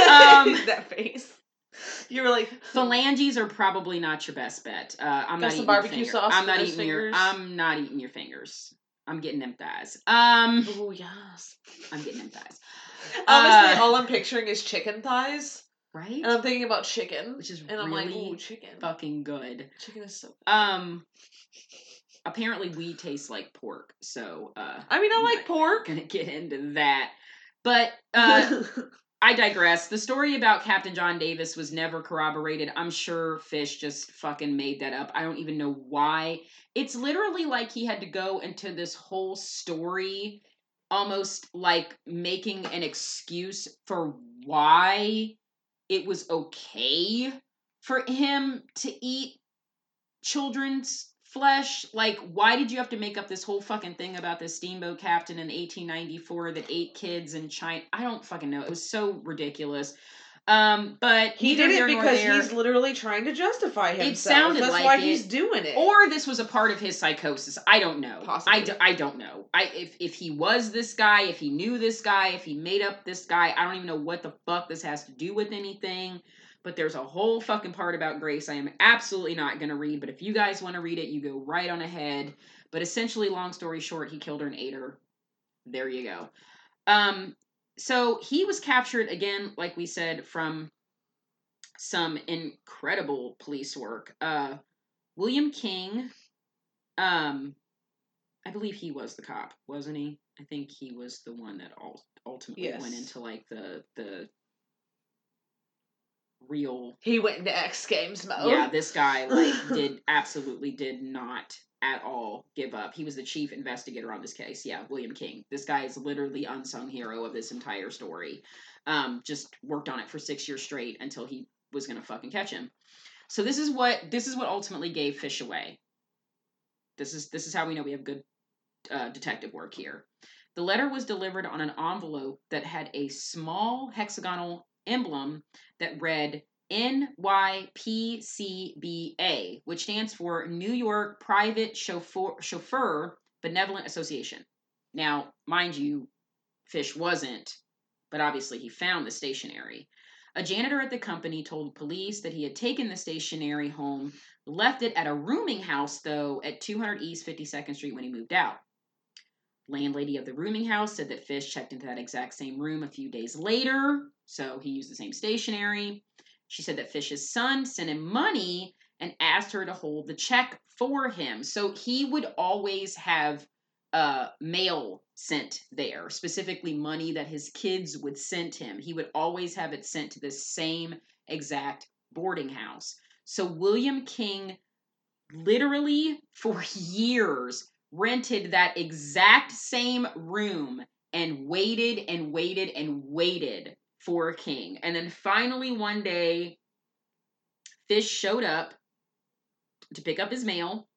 um, <laughs> that face. You were like phalanges are probably not your best bet. Uh, I'm not some eating barbecue your finger. sauce I'm not eating your. fingers? I'm not eating your fingers. I'm getting them thighs. Um, Oh yes. I'm getting them thighs. Honestly, Uh, all I'm picturing is chicken thighs. right? And I'm thinking about chicken, Which is and I'm like, really ooh, chicken. fucking good. Chicken is so. Um, apparently we taste like pork, so uh, I mean, I I'm like pork. gonna get into that. But uh, <laughs> I digress. The story about Captain John Davis was never corroborated. I'm sure Fish just fucking made that up. I don't even know why. It's literally like he had to go into this whole story almost like making an excuse for why it was okay for him to eat children's flesh like why did you have to make up this whole fucking thing about this steamboat captain in 1894 that ate kids in china i don't fucking know it was so ridiculous um but he did it because he's literally trying to justify himself. sounded That's like why it. he's doing it. or this was a part of his psychosis i don't know Possibly. I, d- I don't know i if, if he was this guy if he knew this guy if he made up this guy i don't even know what the fuck this has to do with anything but there's a whole fucking part about grace i am absolutely not going to read but if you guys want to read it you go right on ahead. But essentially long story short he killed her and ate her. There you go. Um so he was captured again like we said from some incredible police work. Uh William King, um, I believe he was the cop, wasn't he? I think he was the one that ul- ultimately went into like the the real. he went into X Games mode. Yeah, this guy like <laughs> did absolutely did not at all give up. He was the chief investigator on this case. Yeah, William King. This guy is literally unsung hero of this entire story. Um, just worked on it for six years straight until he was gonna fucking catch him. So this is what this is what ultimately gave Fish away. This is this is how we know we have good uh, detective work here. The letter was delivered on an envelope that had a small hexagonal emblem that read NYPCBA, which stands for New York Private Chauffeur, Benevolent Association. Now, mind you, Fish wasn't, but obviously he found the stationery. A janitor at the company told police that he had taken the stationery home, left it at a rooming house, though, at 200 East 52nd Street when he moved out. Landlady of the rooming house said that Fish checked into that exact same room a few days later, so he used the same stationery. She said that Fish's son sent him money and asked her to hold the check for him. So he would always have uh, mail sent there, specifically money that his kids would send him. He would always have it sent to the same exact boarding house. So William King literally for <laughs> years rented that exact same room and waited and waited and waited for a King. And then finally one day Fish showed up to pick up his mail.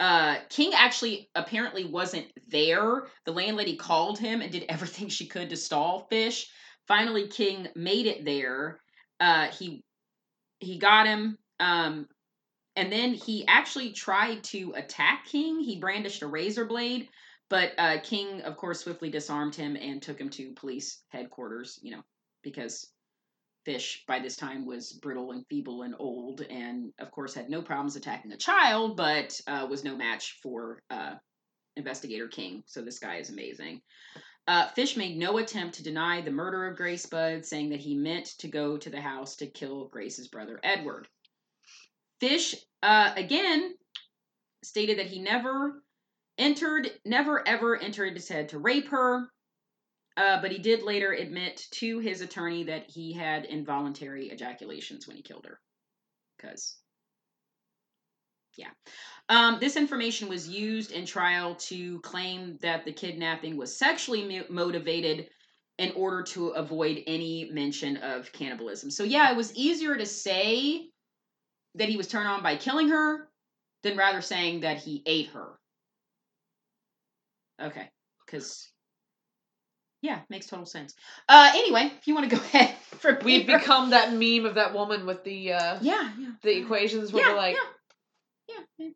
Uh, King actually apparently wasn't there. The landlady called him and did <laughs> everything she could to stall Fish. Finally, King made it there. Uh, he he got him. Um, and then he actually tried to attack King. He brandished a razor blade, but uh, King, of course, swiftly disarmed him and took him to police headquarters. You know, because Fish by this time was brittle and feeble and old, and of course had no problems attacking a child, but uh, was no match for uh, Investigator King. So this guy is amazing. Uh, Fish made no attempt to deny the murder of Grace Budd, saying that he meant to go to the house to kill Grace's brother Edward. Fish, uh, again, stated that he never entered, never ever entered his head to rape her, uh, but he did later admit to his attorney that he had involuntary ejaculations when he killed her. Because, yeah. Um, this information was used in trial to claim that the kidnapping was sexually mo- motivated in order to avoid any mention of cannibalism. So, yeah, it was easier to say that he was turned on by killing her than rather saying that he ate her. Okay, because yeah, makes total sense. Uh, anyway, if you want to go <laughs> ahead for We've become that meme of that woman with the uh yeah, yeah, the equations where yeah, we're like yeah, yeah, yeah.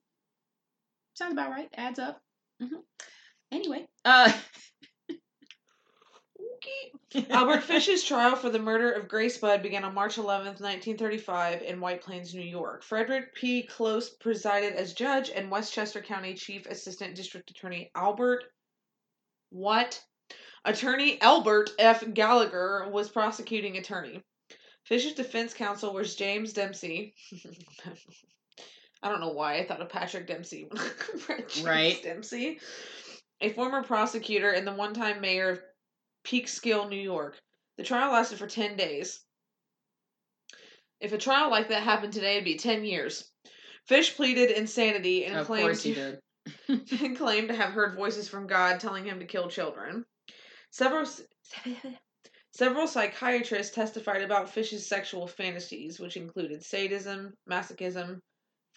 sounds about right. Adds up. hmm Anyway, uh, Albert Fish's trial for the murder of Grace Budd began on March 11th, 1935, in White Plains, New York. Frederick P. Close presided as judge, and Westchester County Chief Assistant District Attorney Albert. What? Attorney Albert F. Gallagher was prosecuting attorney. Fish's defense counsel was James Dempsey. <laughs> I don't know why I thought of Patrick Dempsey when I <laughs> read James Right. Dempsey, a former prosecutor and the one-time mayor of Peekskill, New York. The trial lasted for ten days. If a trial like that happened today, it'd be ten years. Fish pleaded insanity and of claimed course he to- did. <laughs> and claimed to have heard voices from God telling him to kill children. Several <laughs> several psychiatrists testified about Fish's sexual fantasies, which included sadism, masochism,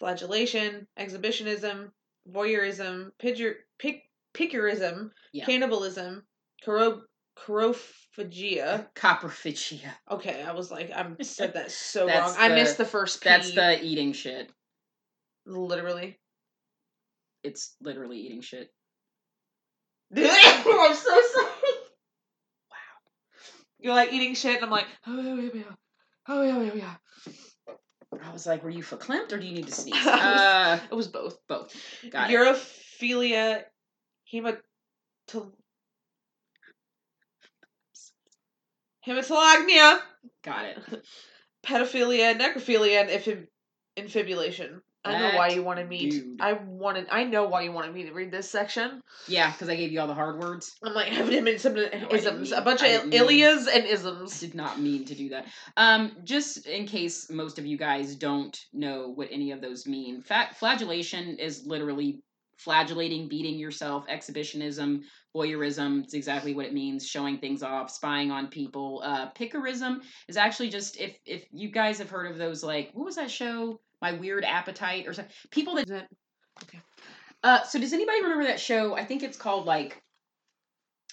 flagellation, exhibitionism, voyeurism, pidger, pic, picurism, Yeah. cannibalism, choro, chorophagia. Uh, Coprophagia. Okay, I was like, I <laughs> said that so wrong. I missed the first P. That's the eating shit. literally. It's literally eating shit. <laughs> I'm so sorry. You're like eating shit, and I'm like, oh yeah, yeah, yeah. Oh yeah, yeah, yeah. I was like, were you verklempt or do you need to sneeze? <laughs> I was- Uh, It was both. both. Got it. Urophilia, hematol, hematolagnia, Got it. pedophilia, necrophilia, and infib- infibulation. I know why you wanted me. To. I wanted. I know why you wanted me to read this section. Yeah, because I gave you all the hard words. I'm like, him in some isms, mean- a bunch of mean- ilias and isms. did not mean to do that. Um, just in case most of you guys don't know what any of those mean, Fa- flagellation is literally flagellating, beating yourself, exhibitionism, voyeurism. It's exactly what it means. Showing things off, spying on people. Uh, picarism is actually just if if you guys have heard of those, like what was that show? My Weird Appetite or something. People that it? uh, so does anybody remember that show? I think it's called like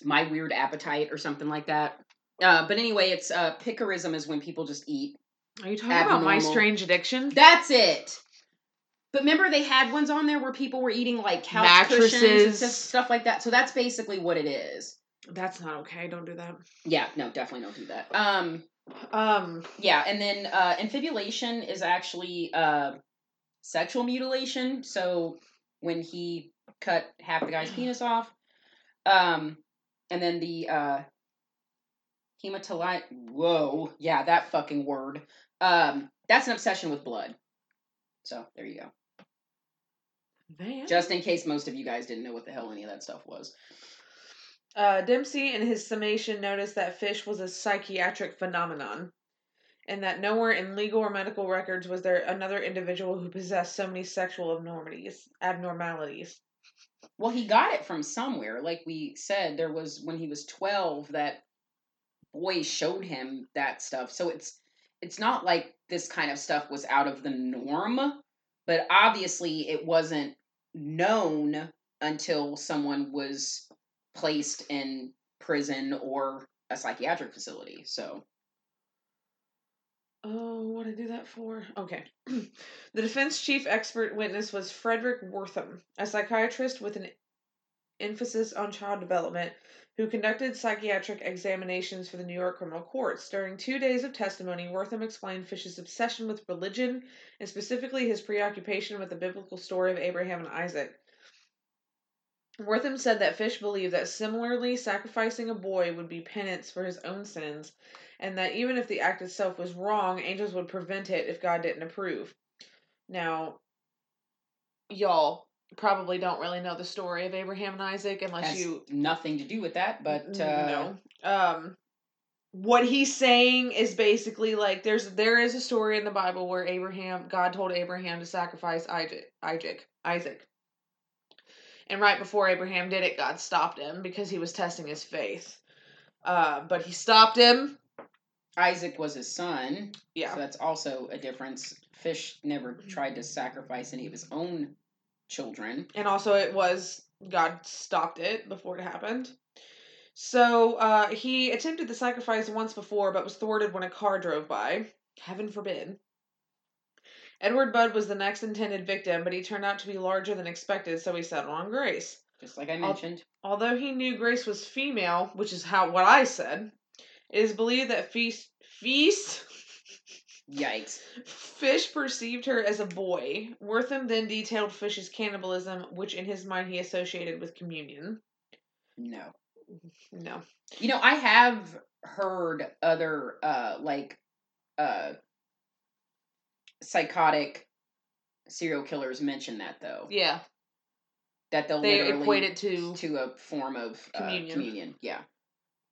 My Weird Appetite or something like that. Uh, but anyway, it's uh, picarism is when people just eat. Are you talking about my strange addiction? That's it. But remember, they had ones on there where people were eating like couch cushions and Mattresses. stuff, stuff like that. So that's basically what it is. That's not okay. Don't do that. Yeah, no, definitely don't do that. Um, Um, yeah, and then uh, infibulation is actually uh, sexual mutilation. So when he cut half the guy's penis off, um, and then the uh, hematolite. Whoa, yeah, that fucking word. Um, that's an obsession with blood. So there you go. man. Just in case most of you guys didn't know what the hell any of that stuff was. Uh, Dempsey, in his summation, noticed that fish was a psychiatric phenomenon, and that nowhere in legal or medical records was there another individual who possessed so many sexual abnormalities. Abnormalities. Well, he got it from somewhere. Like we said, there was when he was 12 that boy showed him that stuff. So it's it's not like this kind of stuff was out of the norm, but obviously it wasn't known until someone was placed in prison or a psychiatric facility. So, Oh, what I do that for? Okay. <clears throat> the defense chief expert witness was Frederick Wortham, a psychiatrist with an emphasis on child development, who conducted psychiatric examinations for the New York criminal courts. During two days of testimony, Wortham explained Fish's obsession with religion and specifically his preoccupation with the biblical story of Abraham and Isaac. Wortham said that Fish believed that similarly sacrificing a boy would be penance for his own sins and that even if the act itself was wrong, angels would prevent it if God didn't approve. Now, y'all probably don't really know the story of Abraham and Isaac unless has you nothing to do with that, but uh, no. Um, what he's saying is basically like there's there is a story in the Bible where Abraham God told Abraham to sacrifice Isaac Isaac Isaac. And right before Abraham did it, God stopped him because he was testing his faith. Uh, but he stopped him. Isaac was his son. Yeah. So that's also a difference. Fish never tried to sacrifice any of his own children. and also it was God stopped it before it happened. So uh, he attempted the sacrifice once before, but was thwarted when a car drove by. Heaven forbid. Edward Budd was the next intended victim, but he turned out to be larger than expected, so he settled on Grace. Just like I mentioned. Although he knew Grace was female, which is how what I said, it is believed that Feast Feast Yikes. Fish perceived her as a boy. Wortham then detailed Fish's cannibalism, which in his mind he associated with communion. No. No. You know, I have heard other uh like uh psychotic serial killers mention that though. Yeah, That they'll they literally equate it to. to a form of uh, Communion. communion. Yeah.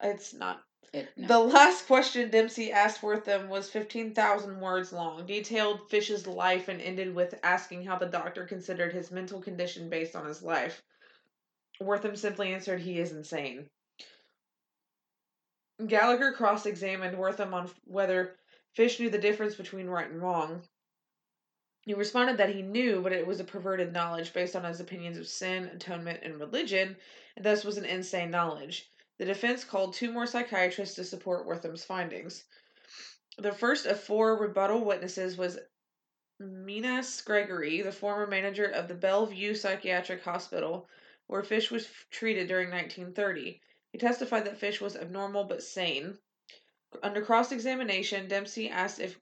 It's not. It, no. The last question Dempsey asked Wortham was 15,000 words long, detailed Fish's life, and ended with asking how the doctor considered his mental condition based on his life. Wortham simply answered, He is insane. Gallagher cross examined Wortham on whether Fish knew the difference between right and wrong. He responded that he knew, but it was a perverted knowledge based on his opinions of sin, atonement, and religion, and thus was an insane knowledge. The defense called two more psychiatrists to support Wertham's findings. The first of four rebuttal witnesses was Menas Gregory, the former manager of the Bellevue Psychiatric Hospital, where Fish was treated during 1930. He testified that Fish was abnormal but sane. Under cross examination, Dempsey asked if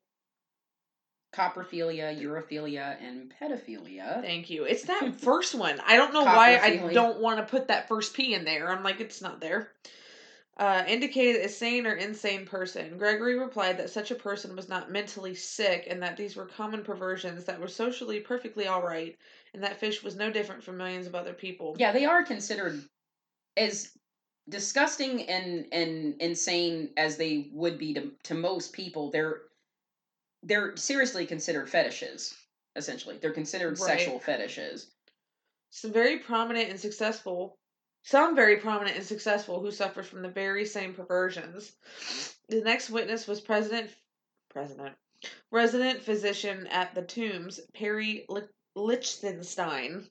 Coprophilia, urophilia, and pedophilia. Thank you. It's that <laughs> first one. I don't know why I don't want to put that first P in there. I'm like, it's not there. Uh, indicated a sane or insane person. Gregory replied that such a person was not mentally sick and that these were common perversions that were socially perfectly all right, and that Fish was no different from millions of other people. Yeah, they are considered as disgusting and and insane as they would be to to most people. They're they're seriously considered fetishes. Essentially, they're considered Right. sexual fetishes. Some very prominent and successful, some very prominent and successful who suffered from the very same perversions. The next witness was President, President, resident physician at the Tombs, Perry Lichtenstein.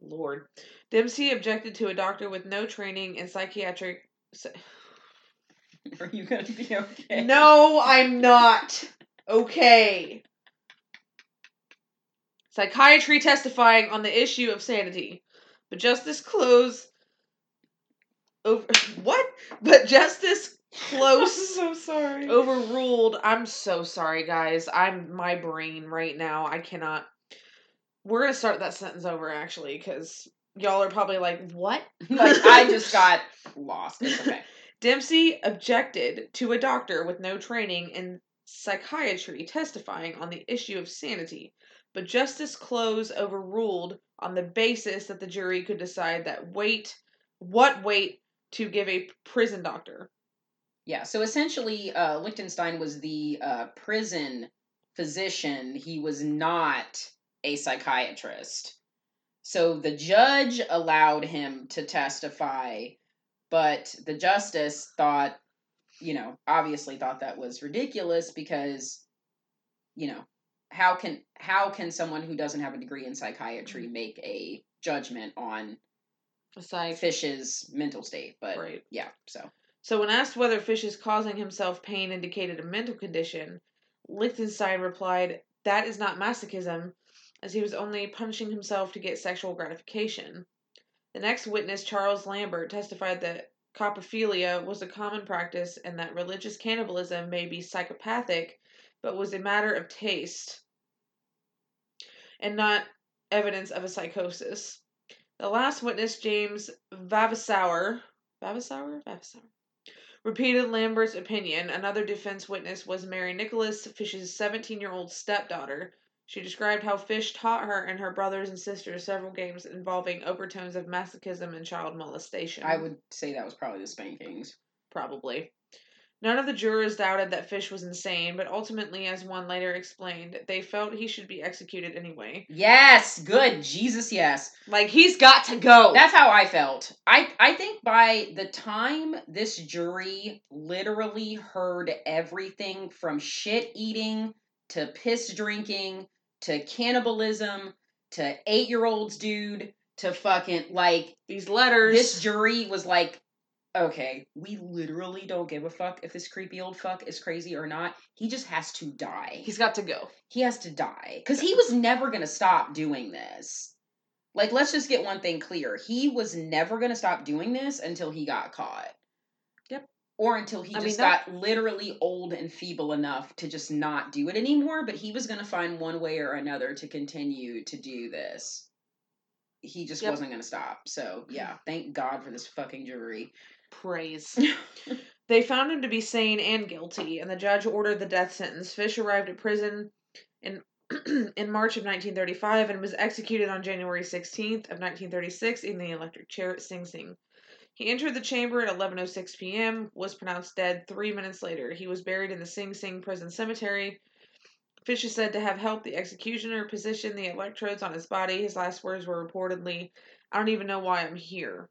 Lord, Dempsey objected to a doctor with no training in psychiatric. <laughs> Are you gonna be okay? No, I'm not. <laughs> Okay. Psychiatry testifying on the issue of sanity. But Justice Close over <laughs> what? But Justice Close <laughs> I'm so sorry. overruled. I'm so sorry, guys. I'm my brain right now. I cannot. We're gonna start that sentence over actually, because y'all are probably like, "What?" <laughs> like I just got lost. Okay. Dempsey objected to a doctor with no training in psychiatry testifying on the issue of sanity, but Justice Close overruled on the basis that the jury could decide that weight, what weight to give a prison doctor. Yeah, so essentially, uh, Lichtenstein was the uh, prison physician. He was not a psychiatrist. So the judge allowed him to testify, but the justice thought, you know, obviously thought that was ridiculous because, you know, how can how can someone who doesn't have a degree in psychiatry mm-hmm. make a judgment on Psych. Fish's mental state? But Right. yeah, so So when asked whether Fish's causing himself pain indicated a mental condition, Lichtenstein replied, "That is not masochism, as he was only punishing himself to get sexual gratification." The next witness, Charles Lambert, testified that coprophilia was a common practice and that religious cannibalism may be psychopathic, but was a matter of taste and not evidence of a psychosis. The last witness, James Vavasour, Vavasour? Vavasour. repeated Lambert's opinion. Another defense witness was Mary Nicholas, Fish's 17 year old stepdaughter. She described how Fish taught her and her brothers and sisters several games involving overtones of masochism and child molestation. I would say that was probably the spankings. Probably. None of the jurors doubted that Fish was insane, but ultimately, as one later explained, they felt he should be executed anyway. Yes, good. Jesus, yes. Like, he's got to go! That's how I felt. I I think by the time this jury literally heard everything from shit eating to piss drinking to cannibalism to 8-year-olds dude to fucking like These letters. this jury was like okay, we literally don't give a fuck if this creepy old fuck is crazy or not. He just has to die. he's got to go. he has to die because he was never going to stop doing this like let's just get one thing clear he was never going to stop doing this until he got caught. Or until he I mean, just that- got literally old and feeble enough to just not do it anymore but he was going to find one way or another to continue to do this he just Yep. wasn't going to stop so yeah thank god for this fucking jury Praise. <laughs> They found him to be sane and guilty, and the judge ordered the death sentence. Fish arrived at prison in <clears throat> in March of 1935 and was executed on January 16th of 1936 in the electric chair at Sing Sing. He entered the chamber at 11:06 p.m. was pronounced dead 3 minutes later. He was buried in the Sing Sing prison cemetery. Fish is said to have helped the executioner position the electrodes on his body. His last words were reportedly, "I don't even know why I'm here."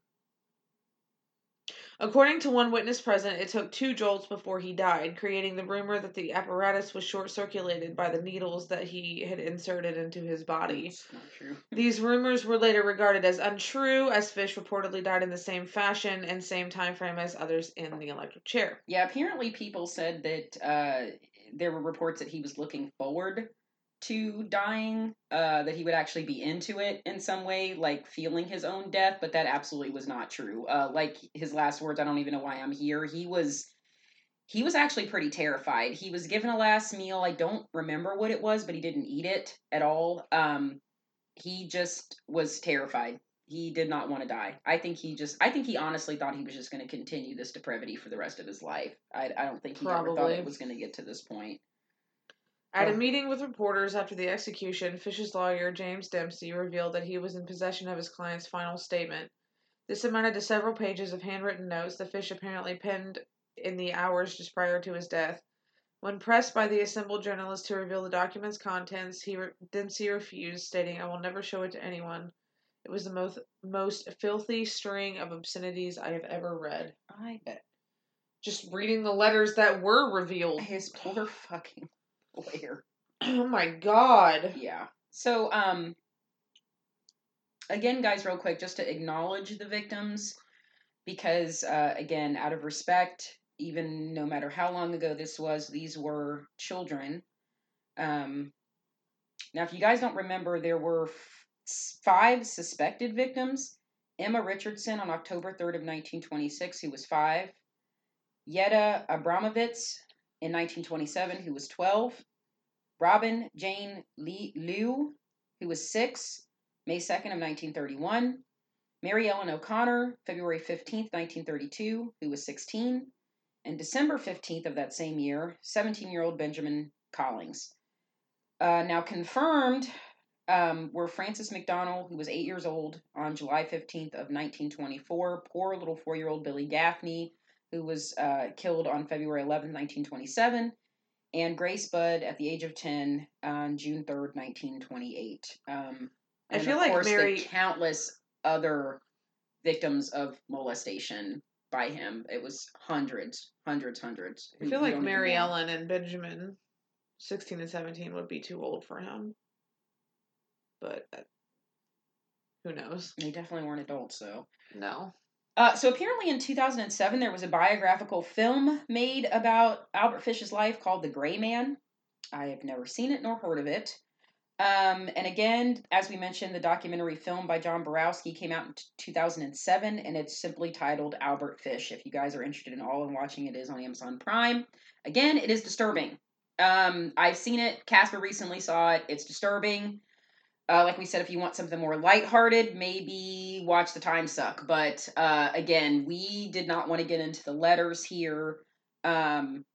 According to one witness present, it took two jolts before he died, creating the rumor that the apparatus was short circuited by the needles that he had inserted into his body. It's not true. These rumors were later regarded as untrue, as Fish reportedly died in the same fashion and same time frame as others in the electric chair. Yeah, apparently people said that uh, there were reports that he was looking forward to dying, uh, that he would actually be into it in some way, like feeling his own death, but that absolutely was not true. Uh, like his last words, I don't even know why I'm here. He was he was actually pretty terrified. He was given a last meal. I don't remember what it was, but he didn't eat it at all. Um, he just was terrified. He did not want to die. I think he just I think he honestly thought he was just going to continue this depravity for the rest of his life. I I don't think he ever thought it was going to get to this point. At a meeting with reporters after the execution, Fish's lawyer, James Dempsey, revealed that he was in possession of his client's final statement. This amounted to several pages of handwritten notes that Fish apparently penned in the hours just prior to his death. When pressed by the assembled journalists to reveal the document's contents, he re- Dempsey refused, stating, "I will never show it to anyone. It was the most most filthy string of obscenities I have ever read." I bet Just reading the letters that were revealed. his poor fucking lawyer. Oh my god. Yeah. So, um, again, guys, real quick, just to acknowledge the victims, because uh, again, out of respect, even no matter how long ago this was, these were children. Um, now, if you guys don't remember, there were f- five suspected victims. Emma Richardson on October 3rd of 1926, who was five. Yetta Abramowitz in 1927, who was 12. Robin Jane Lee Liu, who was six, May 2nd of 1931. Mary Ellen O'Connor, February 15th, 1932, who was 16. And December 15th of that same year, 17 year old Benjamin Collings. Uh, now confirmed um, were Francis McDonnell, who was eight years old on July 15th of 1924. Poor little four year old Billy Gaffney, who was uh, killed on February 11th, 1927 and Grace Budd at the age of 10 on June 3rd, 1928. Um, I feel like Mary- countless other victims of molestation by him. It was hundreds, hundreds, hundreds. I feel like Mary. Ellen and Benjamin, 16 and 17, would be too old for him. But uh, who knows? They definitely weren't adults, so. No. Uh, so apparently in 2007 there was a biographical film made about Albert Fish's life called The Gray Man. I have never seen it nor heard of it. Um, and again, as we mentioned, the documentary film by John Borowski came out in t- 2007, and it's simply titled Albert Fish. If you guys are interested in all and watching it, is on Amazon Prime. Again, it is disturbing. Um, I've seen it. Casper recently saw it. It's disturbing. Uh, like we said, if you want something more lighthearted, maybe watch The Time Suck. But uh, again, we did not want to get into the letters here. Um,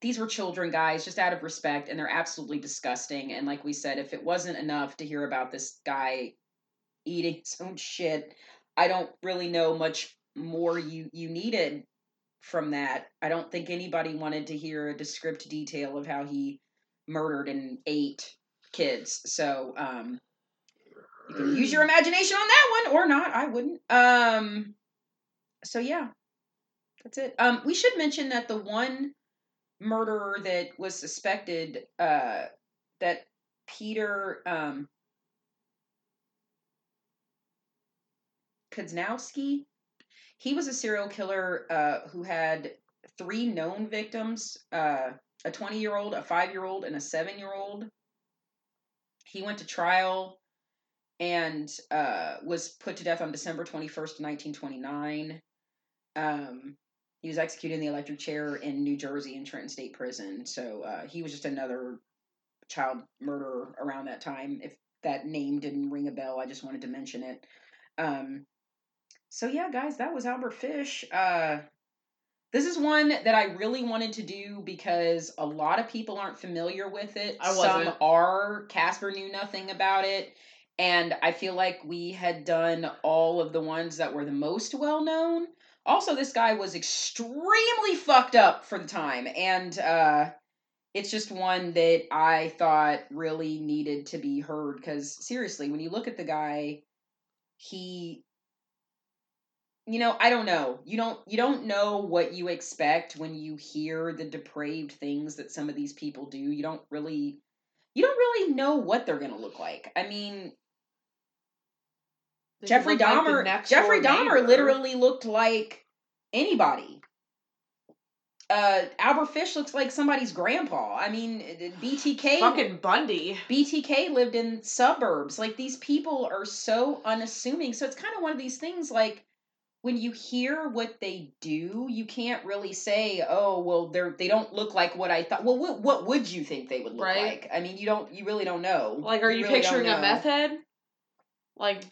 these were children, guys, just out of respect, and they're absolutely disgusting. And like we said, if it wasn't enough to hear about this guy eating his own shit, I don't really know much more you you needed from that. I don't think anybody wanted to hear a descriptive detail of how he murdered and ate kids. So um, you can use your imagination on that one or not. I wouldn't. Um, so yeah, that's it. Um, we should mention that the one murderer that was suspected, uh, that Peter um, Kudzinowski, he was a serial killer uh, who had three known victims: uh, a twenty-year-old, a five-year-old, and a seven-year-old. He went to trial and uh, was put to death on December 21st, 1929. Um, he was executed in the electric chair in New Jersey in Trenton State Prison. So uh, he was just another child murderer around that time. If that name didn't ring a bell, I just wanted to mention it. Um, so yeah, guys, that was Albert Fish. Uh, this is one that I really wanted to do because a lot of people aren't familiar with it. I Some wasn't. are. Casper knew nothing about it. And I feel like we had done all of the ones that were the most well known. Also, this guy was extremely fucked up for the time. And uh, it's just one that I thought really needed to be heard. Because seriously, when you look at the guy, he you know i don't know you don't you don't know what you expect when you hear the depraved things that some of these people do you don't really you don't really know what they're going to look like i mean They jeffrey look like dahmer jeffrey dahmer neighbor. literally looked like anybody uh albert fish looks like somebody's grandpa i mean btk fucking Bundy. BTK lived in suburbs. Like these people are so unassuming. So it's kind of one of these things like when you hear what they do, you can't really say, "Oh, well, they're they don't look like what I thought." Well, what what would you think they would look Right. like? I mean, you don't you really don't know. Like, are you, really picturing a meth head? Like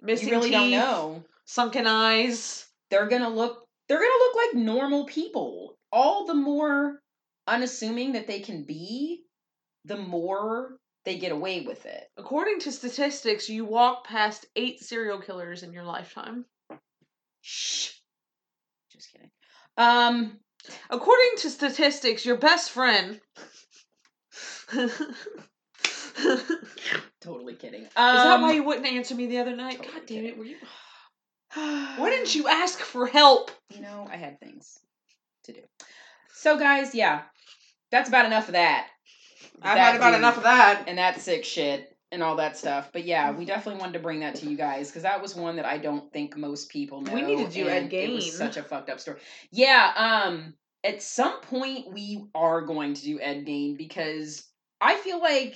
missing You really teeth, don't know. sunken eyes. They're to look they're going to look like normal people. All the more unassuming that they can be, the more they get away with it. According to statistics, you walk past eight serial killers in your lifetime. Shh. Just kidding. Um According to statistics, your best friend. <laughs> Totally kidding. Is that Um, why you wouldn't answer me the other night? totally God damn it! Were you? <sighs> Why didn't you ask for help? You know, I had things to do. So, guys, yeah, that's about enough of that. I've That had about dude enough of that. and that sick shit and all that stuff. But yeah, we definitely wanted to bring that to you guys because that was one that I don't think most people know. We need to do Ed and It was such a fucked up story. Yeah. Um. At some point, we are going to do Ed Gein because I feel like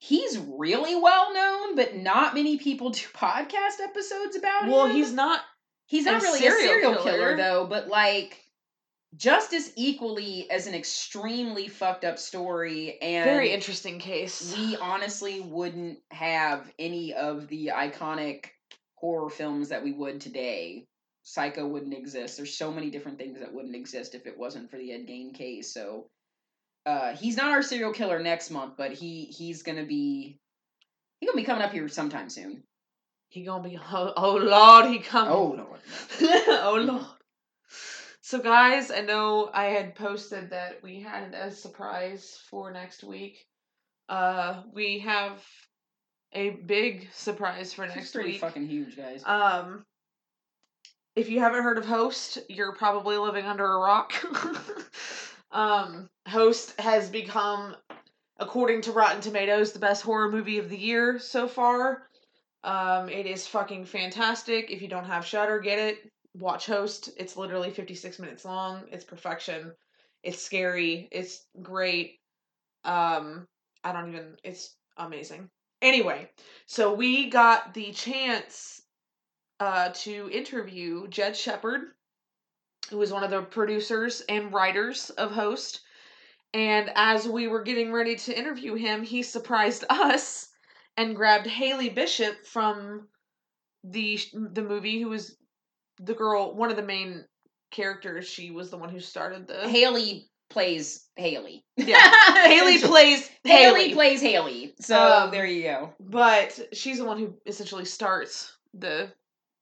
he's really well known, but not many people <laughs> do podcast episodes about Well, him. Well, he's not. He's not a really serial a serial killer. killer. though, but like just as equally as an extremely fucked up story and Very interesting case. we honestly wouldn't have any of the iconic horror films that we would today. Psycho wouldn't exist. There's so many different things that wouldn't exist if it wasn't for the Ed Gein case. So uh, he's not our serial killer next month, but he he's gonna be he gonna be coming up here sometime soon. He gonna be. Oh, <laughs> oh Lord, he coming. Oh lord. <laughs> oh Lord. So guys, I know I had posted that we had a surprise for next week. Uh, we have a big surprise for It's next pretty week. fucking huge, guys. Um, if you haven't heard of Host, you're probably living under a rock. <laughs> um, Host has become, according to Rotten Tomatoes, the best horror movie of the year so far. Um, it is fucking fantastic. If you don't have Shudder, get it. Watch Host. It's literally 56 minutes long. It's perfection. It's scary. It's great. Um, I don't even. It's amazing. Anyway, so we got the chance uh, to interview Jed Shepherd, who is one of the producers and writers of Host. And as we were getting ready to interview him, he surprised us and grabbed Haley Bishop from the the movie, who was the girl, one of the main characters. She was the one who started the Haley plays Haley. yeah. <laughs> Haley <laughs> plays Haley Haley, plays Haley. So Um, there you go. but she's the one who essentially starts the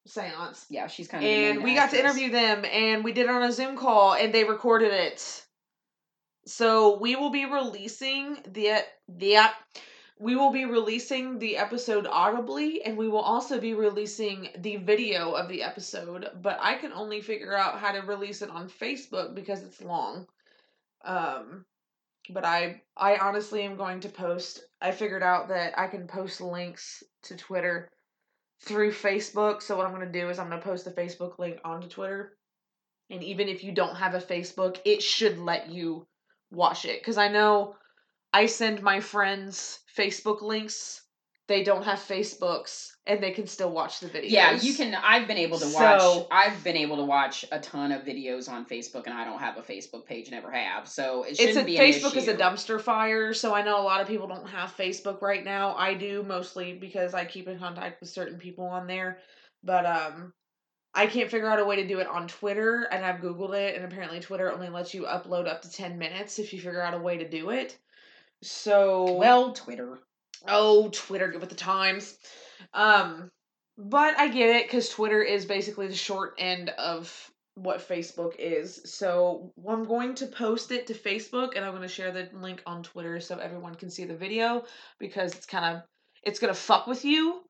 seance. Yeah, she's kind of. and we got to interview them and we did it on a zoom call and they recorded it so we will be releasing the the we will be releasing the episode audibly and we will also be releasing the video of the episode but i can only figure out how to release it on facebook because it's long um but i i honestly am going to post i figured out that i can post links to twitter through Facebook. So what I'm going to do is I'm going to post the Facebook link onto Twitter. And even if you don't have a Facebook, it should let you watch it cuz I know I send my friends Facebook links. They don't have Facebooks and they can still watch the videos. Yeah, you can. I've been able to watch. So- I've been able to watch a ton of videos on Facebook, and I don't have a Facebook page. Never have. So it shouldn't a be an Facebook is a dumpster fire, so I know a lot of people don't have Facebook right now. I do mostly because I keep in contact with certain people on there. But um I can't figure out a way to do it on Twitter, and I've Googled it, and apparently Twitter only lets you upload up to 10 minutes if you figure out a way to do it. So, Well, Twitter. oh, Twitter, get with the times. Um, but I get it because Twitter is basically the short end of what Facebook is. So I'm going to post it to Facebook, and I'm going to share the link on Twitter so everyone can see the video because it's kind of it's gonna fuck with you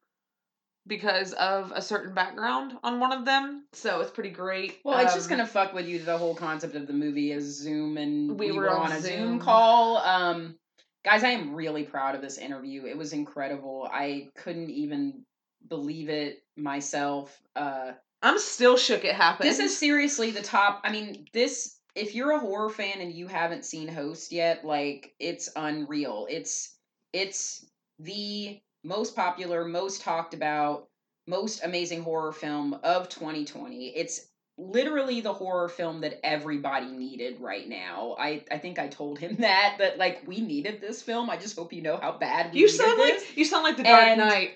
because of a certain background on one of them. So it's pretty great. Well, it's just Um, gonna fuck with you. The whole concept of the movie is Zoom, and We we, were were on on a Zoom, Zoom. call. Um, guys, I am really proud of this interview. It was incredible. I couldn't even believe it myself. Uh, I'm still shook it happened. this is seriously the top. I mean, this. If you're a horror fan and you haven't seen Host yet, like it's unreal. It's it's the most popular, most talked about, most amazing horror film of 2020. It's literally the horror film that everybody needed right now. I I think I told him <laughs> that that like we needed this film. I just hope you know how bad we you sound this. like you sound like the Dark And- Knight.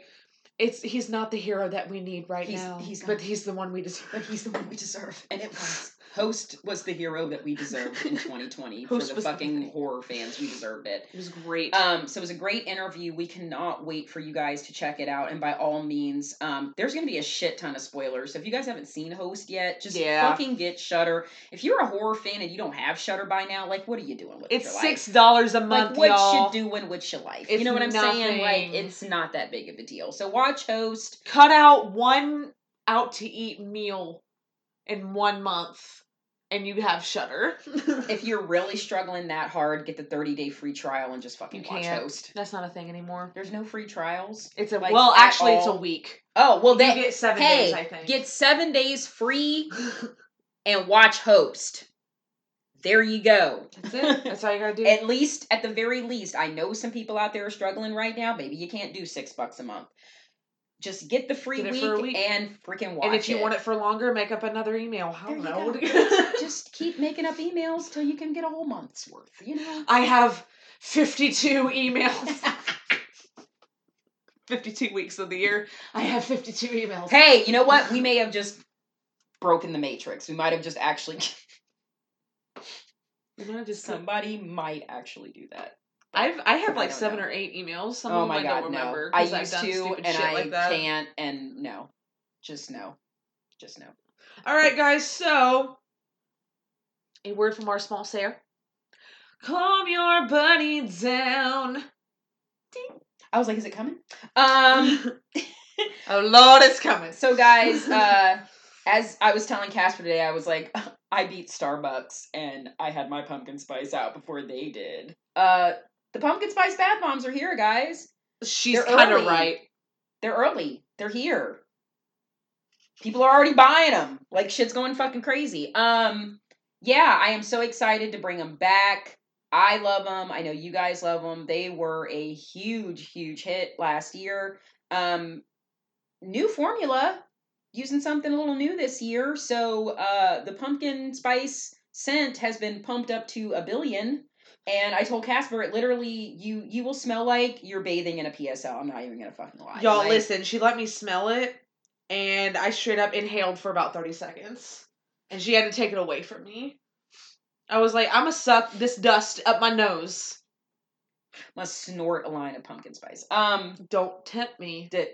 It's he's not the hero that we need right He's- now. he's but he's the one we deserve. but <laughs> he's the one we deserve, and it was. Host was the hero that we deserved in <laughs> 2020 Host for the was the fucking horror fans. We deserved it. It was great. Um, so it was a great interview. We cannot wait for you guys to check it out. And by all means, um, there's gonna be a shit ton of spoilers. So if you guys haven't seen Host yet, just Yeah. fucking get Shudder. If you're a horror fan and you don't have Shudder by now, like what are you doing with it? it's six dollars a month, Like what y'all. you doing with your life? It's you know what I'm saying? Like it's not that big of a deal. So watch Host. Cut out one out to eat meal in one month, and you have Shudder. <laughs> If you're really struggling that hard, get the 30 day free trial and just fucking You watch can't. Host. That's not a thing anymore. There's no free trials. It's a Like, well, at actually, it's a week. Oh well, You that get seven hey, days, I think. get seven days free <laughs> and watch Host. There you go. That's it. That's all you gotta do. At least, at the very least, I know some people out there are struggling right now. Maybe you can't do six bucks a month. Just get the free Get week, week. and freaking watch and if you it. want it for longer, make up another email. I There you know. go. <laughs> Just keep making up emails till you can get a whole month's worth. You know. I have 52 emails. <laughs> 52 weeks of the year. I have 52 emails. Hey, you know what? <laughs> We may have just broken the matrix. We might have just actually. Just Somebody might actually do that. I've I have like don't seven know. or eight emails. Some oh of them my I god, don't no! remember. I've used to, and I like can't, and no, just no, just no. All right, guys. So, a word from our small Sarah. Calm your buddy down. I was like, is it coming? Um. <laughs> oh Lord, it's coming. so guys, <laughs> uh, as I was telling Casper today, I was like, <laughs> I beat Starbucks, and I had my pumpkin spice out before they did. Uh, the pumpkin spice bath bombs are here, guys. She's kind of right. They're early. They're here. People are already buying them. Like shit's going fucking crazy. Um, yeah, I am so excited to bring them back. I love them. I know you guys love them. They were a huge, huge hit last year. Um, new formula, using something a little new this year. So, uh, the pumpkin spice scent has been pumped up to a billion. And I told Casper, it literally you you will smell like you're bathing in a PSL. I'm not even gonna fucking lie. Y'all, Like, listen. She let me smell it, and I straight up inhaled for about thirty seconds, and she had to take it away from me. I was like, I'm gonna suck this dust up my nose. must snort a line of pumpkin spice. Um, Don't tempt me. that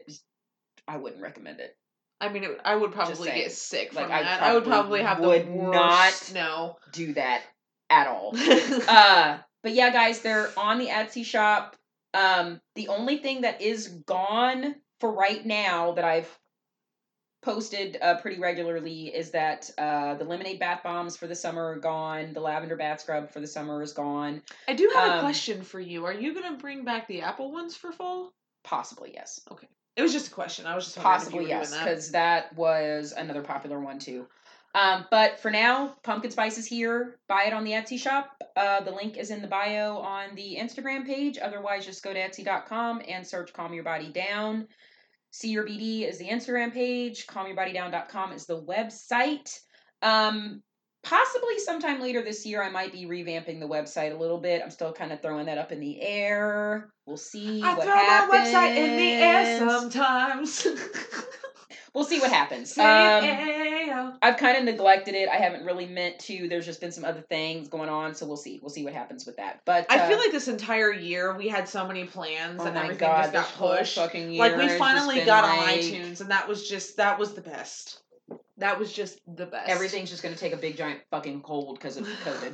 I wouldn't recommend it. I mean, it, I would probably get sick Like, from I that. I would probably have would the worst. No. Do that at all. <laughs> uh, but yeah, guys, they're on the Etsy shop. Um, the only thing that is gone for right now that I've posted uh, pretty regularly is that uh, the lemonade bath bombs for the summer are gone. The lavender bath scrub for the summer is gone. I do have a Um, question for you. Are you gonna bring back the apple ones for fall? Possibly yes. Okay. It was just a question. I was just Possibly yes, doing that. because that was another popular one too. Um, but for now, pumpkin spice is here. Buy it on the Etsy shop. Uh, the link is in the bio on the Instagram page. Otherwise, just go to Etsy.com and search "Calm Your Body Down." CYBD is the Instagram page. CalmYourBodyDown.com is the website. Um, possibly sometime later this year, I might be revamping the website a little bit. I'm still kind of throwing that up in the air. We'll see I what throw happens. my website in the air sometimes. <laughs> we'll see what happens. Um, I've kind of neglected it. I haven't really meant to. There's just been some other things going on, so we'll see. We'll see what happens with that. But I feel uh, like this entire year we had so many plans oh and everything god, just got pushed. Like we finally got on iTunes, and that was just that was the best. That was just the best. Everything's just gonna take a big giant fucking cold because of <sighs> COVID.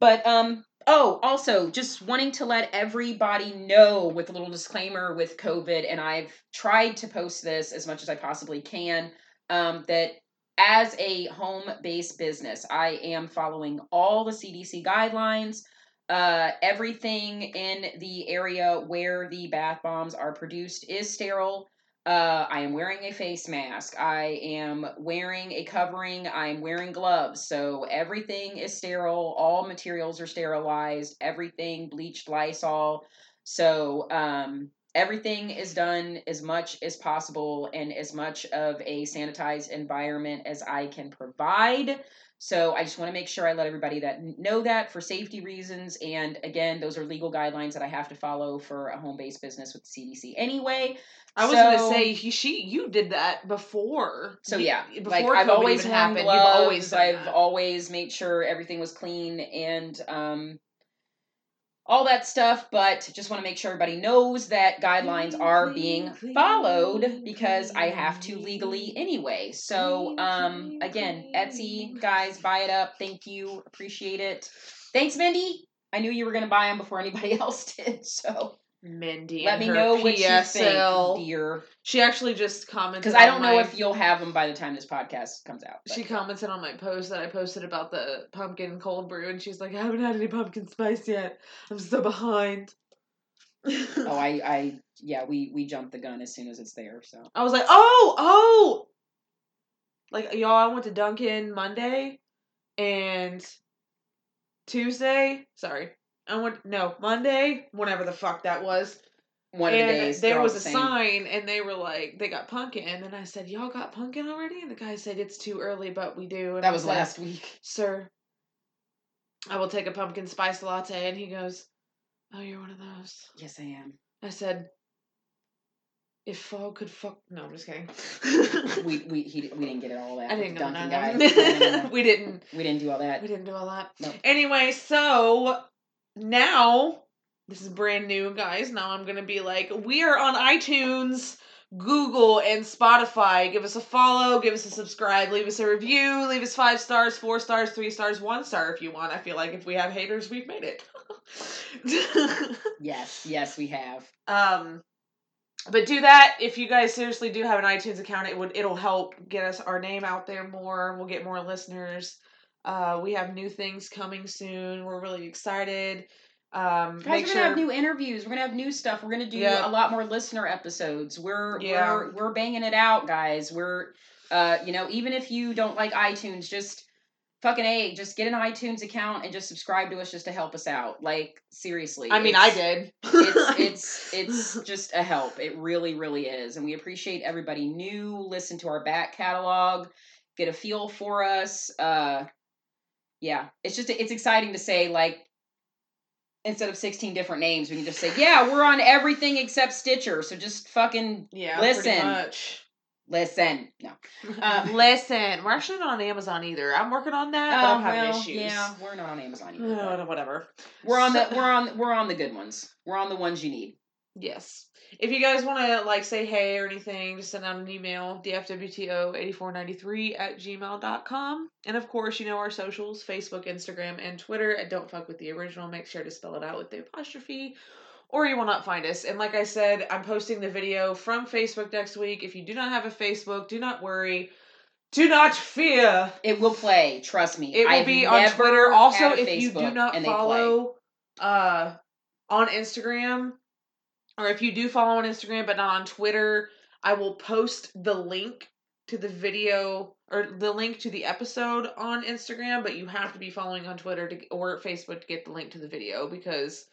But um oh, also just wanting to let everybody know with a little disclaimer with COVID, and I've tried to post this as much as I possibly can, um, that as a home-based business, I am following all the CDC guidelines. Uh, everything in the area where the bath bombs are produced is sterile. Uh, I am wearing a face mask. I am wearing a covering. I am wearing gloves. So everything is sterile. All materials are sterilized. Everything bleached Lysol. So um, everything is done as much as possible and as much of a sanitized environment as I can provide. So I just want to make sure I let everybody that know that for safety reasons. And again, those are legal guidelines that I have to follow for a home-based business with the CDC anyway. I was So- gonna say he, she you did that before. So yeah, before like I've COVID always happened, gloves. you've always I've that. always made sure everything was clean and um, all that stuff. But just want to make sure everybody knows that guidelines are being followed because I have to legally anyway. So um, again. Etsy guys, buy it up. Thank you, appreciate it. Thanks, Mindy. I knew you were gonna buy them before anybody <laughs> else did. So Mindy. let me her know what you PSL. think, dear. She actually just commented Because I don't on know my- if you'll have them by the time this podcast comes out. but- She commented on my post that I posted about the pumpkin cold brew, and she's like, "I haven't had any pumpkin spice yet. I'm so behind." <laughs> Oh, I, <laughs> I, yeah, we we jumped the gun as soon as it's there. So I was like, "Oh, oh!" Like y'all, I went to Dunkin' Monday, and Tuesday. Sorry, I went no Monday, whenever the fuck that was. one of the and days there was the a sign, and they were like, they got pumpkin, and I said, "Y'all got pumpkin already?" And the guy said, "It's too early, but we do." And That I was said, last week. sir, I will take a pumpkin spice latte. And he goes, Oh, you're one of those. Yes, I am. I said, If fall could fuck. No, I'm just kidding. We we he, we didn't get it all that. I didn't the go Dunkin' none guy. of No, no, no, no. <laughs> We didn't. We didn't do all that. We didn't do all that. No. Anyway, so now this is brand new, guys. Now I'm gonna be like, we are on iTunes, Google, and Spotify. Give us a follow, give us a subscribe, leave us a review, leave us five stars, four stars, three stars, one star if you want. I feel like if we have haters, we've made it. <laughs> Yes, yes, we have. um but do that if you guys seriously do have an iTunes account it would it'll help get us our name out there more we'll get more listeners uh we have new things coming soon we're really excited um Guys, we're sure gonna have new interviews. We're gonna have new stuff. We're gonna do Yeah. a lot more listener episodes. We're Yeah. we're we're banging it out, guys. We're uh you know even if you don't like iTunes, just fucking a just get an iTunes account and just subscribe to us just to help us out. Like seriously. I mean I did it's <laughs> it's it's just a help. It really really is, and we appreciate everybody new. Listen to our back catalog, get a feel for us. Uh, yeah, it's just it's exciting to say like instead of sixteen different names, we can just say yeah, we're on everything except Stitcher. So just fucking yeah Listen. much listen. No, <laughs> Uh, listen we're actually not on Amazon either I'm working on that but Oh, I'm having well, issues yeah, we're not on Amazon either. <sighs> Uh, whatever We're on the we're on we're on the good ones. We're on the ones you need. Yes. If you guys want to like say hey or anything, just send out an email, dfwto8493 at gmail.com. And of course, you know our socials, Facebook, Instagram, and Twitter. And don't fuck with the original. Make sure to spell it out with the apostrophe or you will not find us. And like I said, I'm posting the video from Facebook next week. If you do not have a Facebook, do not worry. Do not fear. It will play. Trust me. It will I've be on Twitter. Also, if you do not and they play. follow uh on Instagram, or if you do follow on Instagram but not on Twitter, I will post the link to the video or the link to the episode on Instagram, but you have to be following on Twitter to, or Facebook to get the link to the video because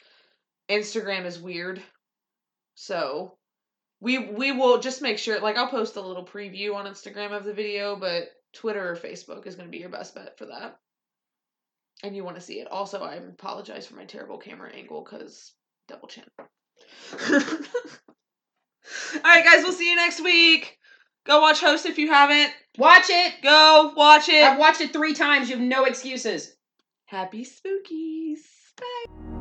Instagram is weird. So we we will just make sure like I'll post a little preview on Instagram of the video, but Twitter or Facebook is going to be your best bet for that. And you want to see it. Also, I apologize for my terrible camera angle cuz double chin. <laughs> All right, guys, we'll see you next week. Go watch Host if you haven't. Watch it. Go watch it. I've watched it three times. You have no excuses. Happy spookies. Bye.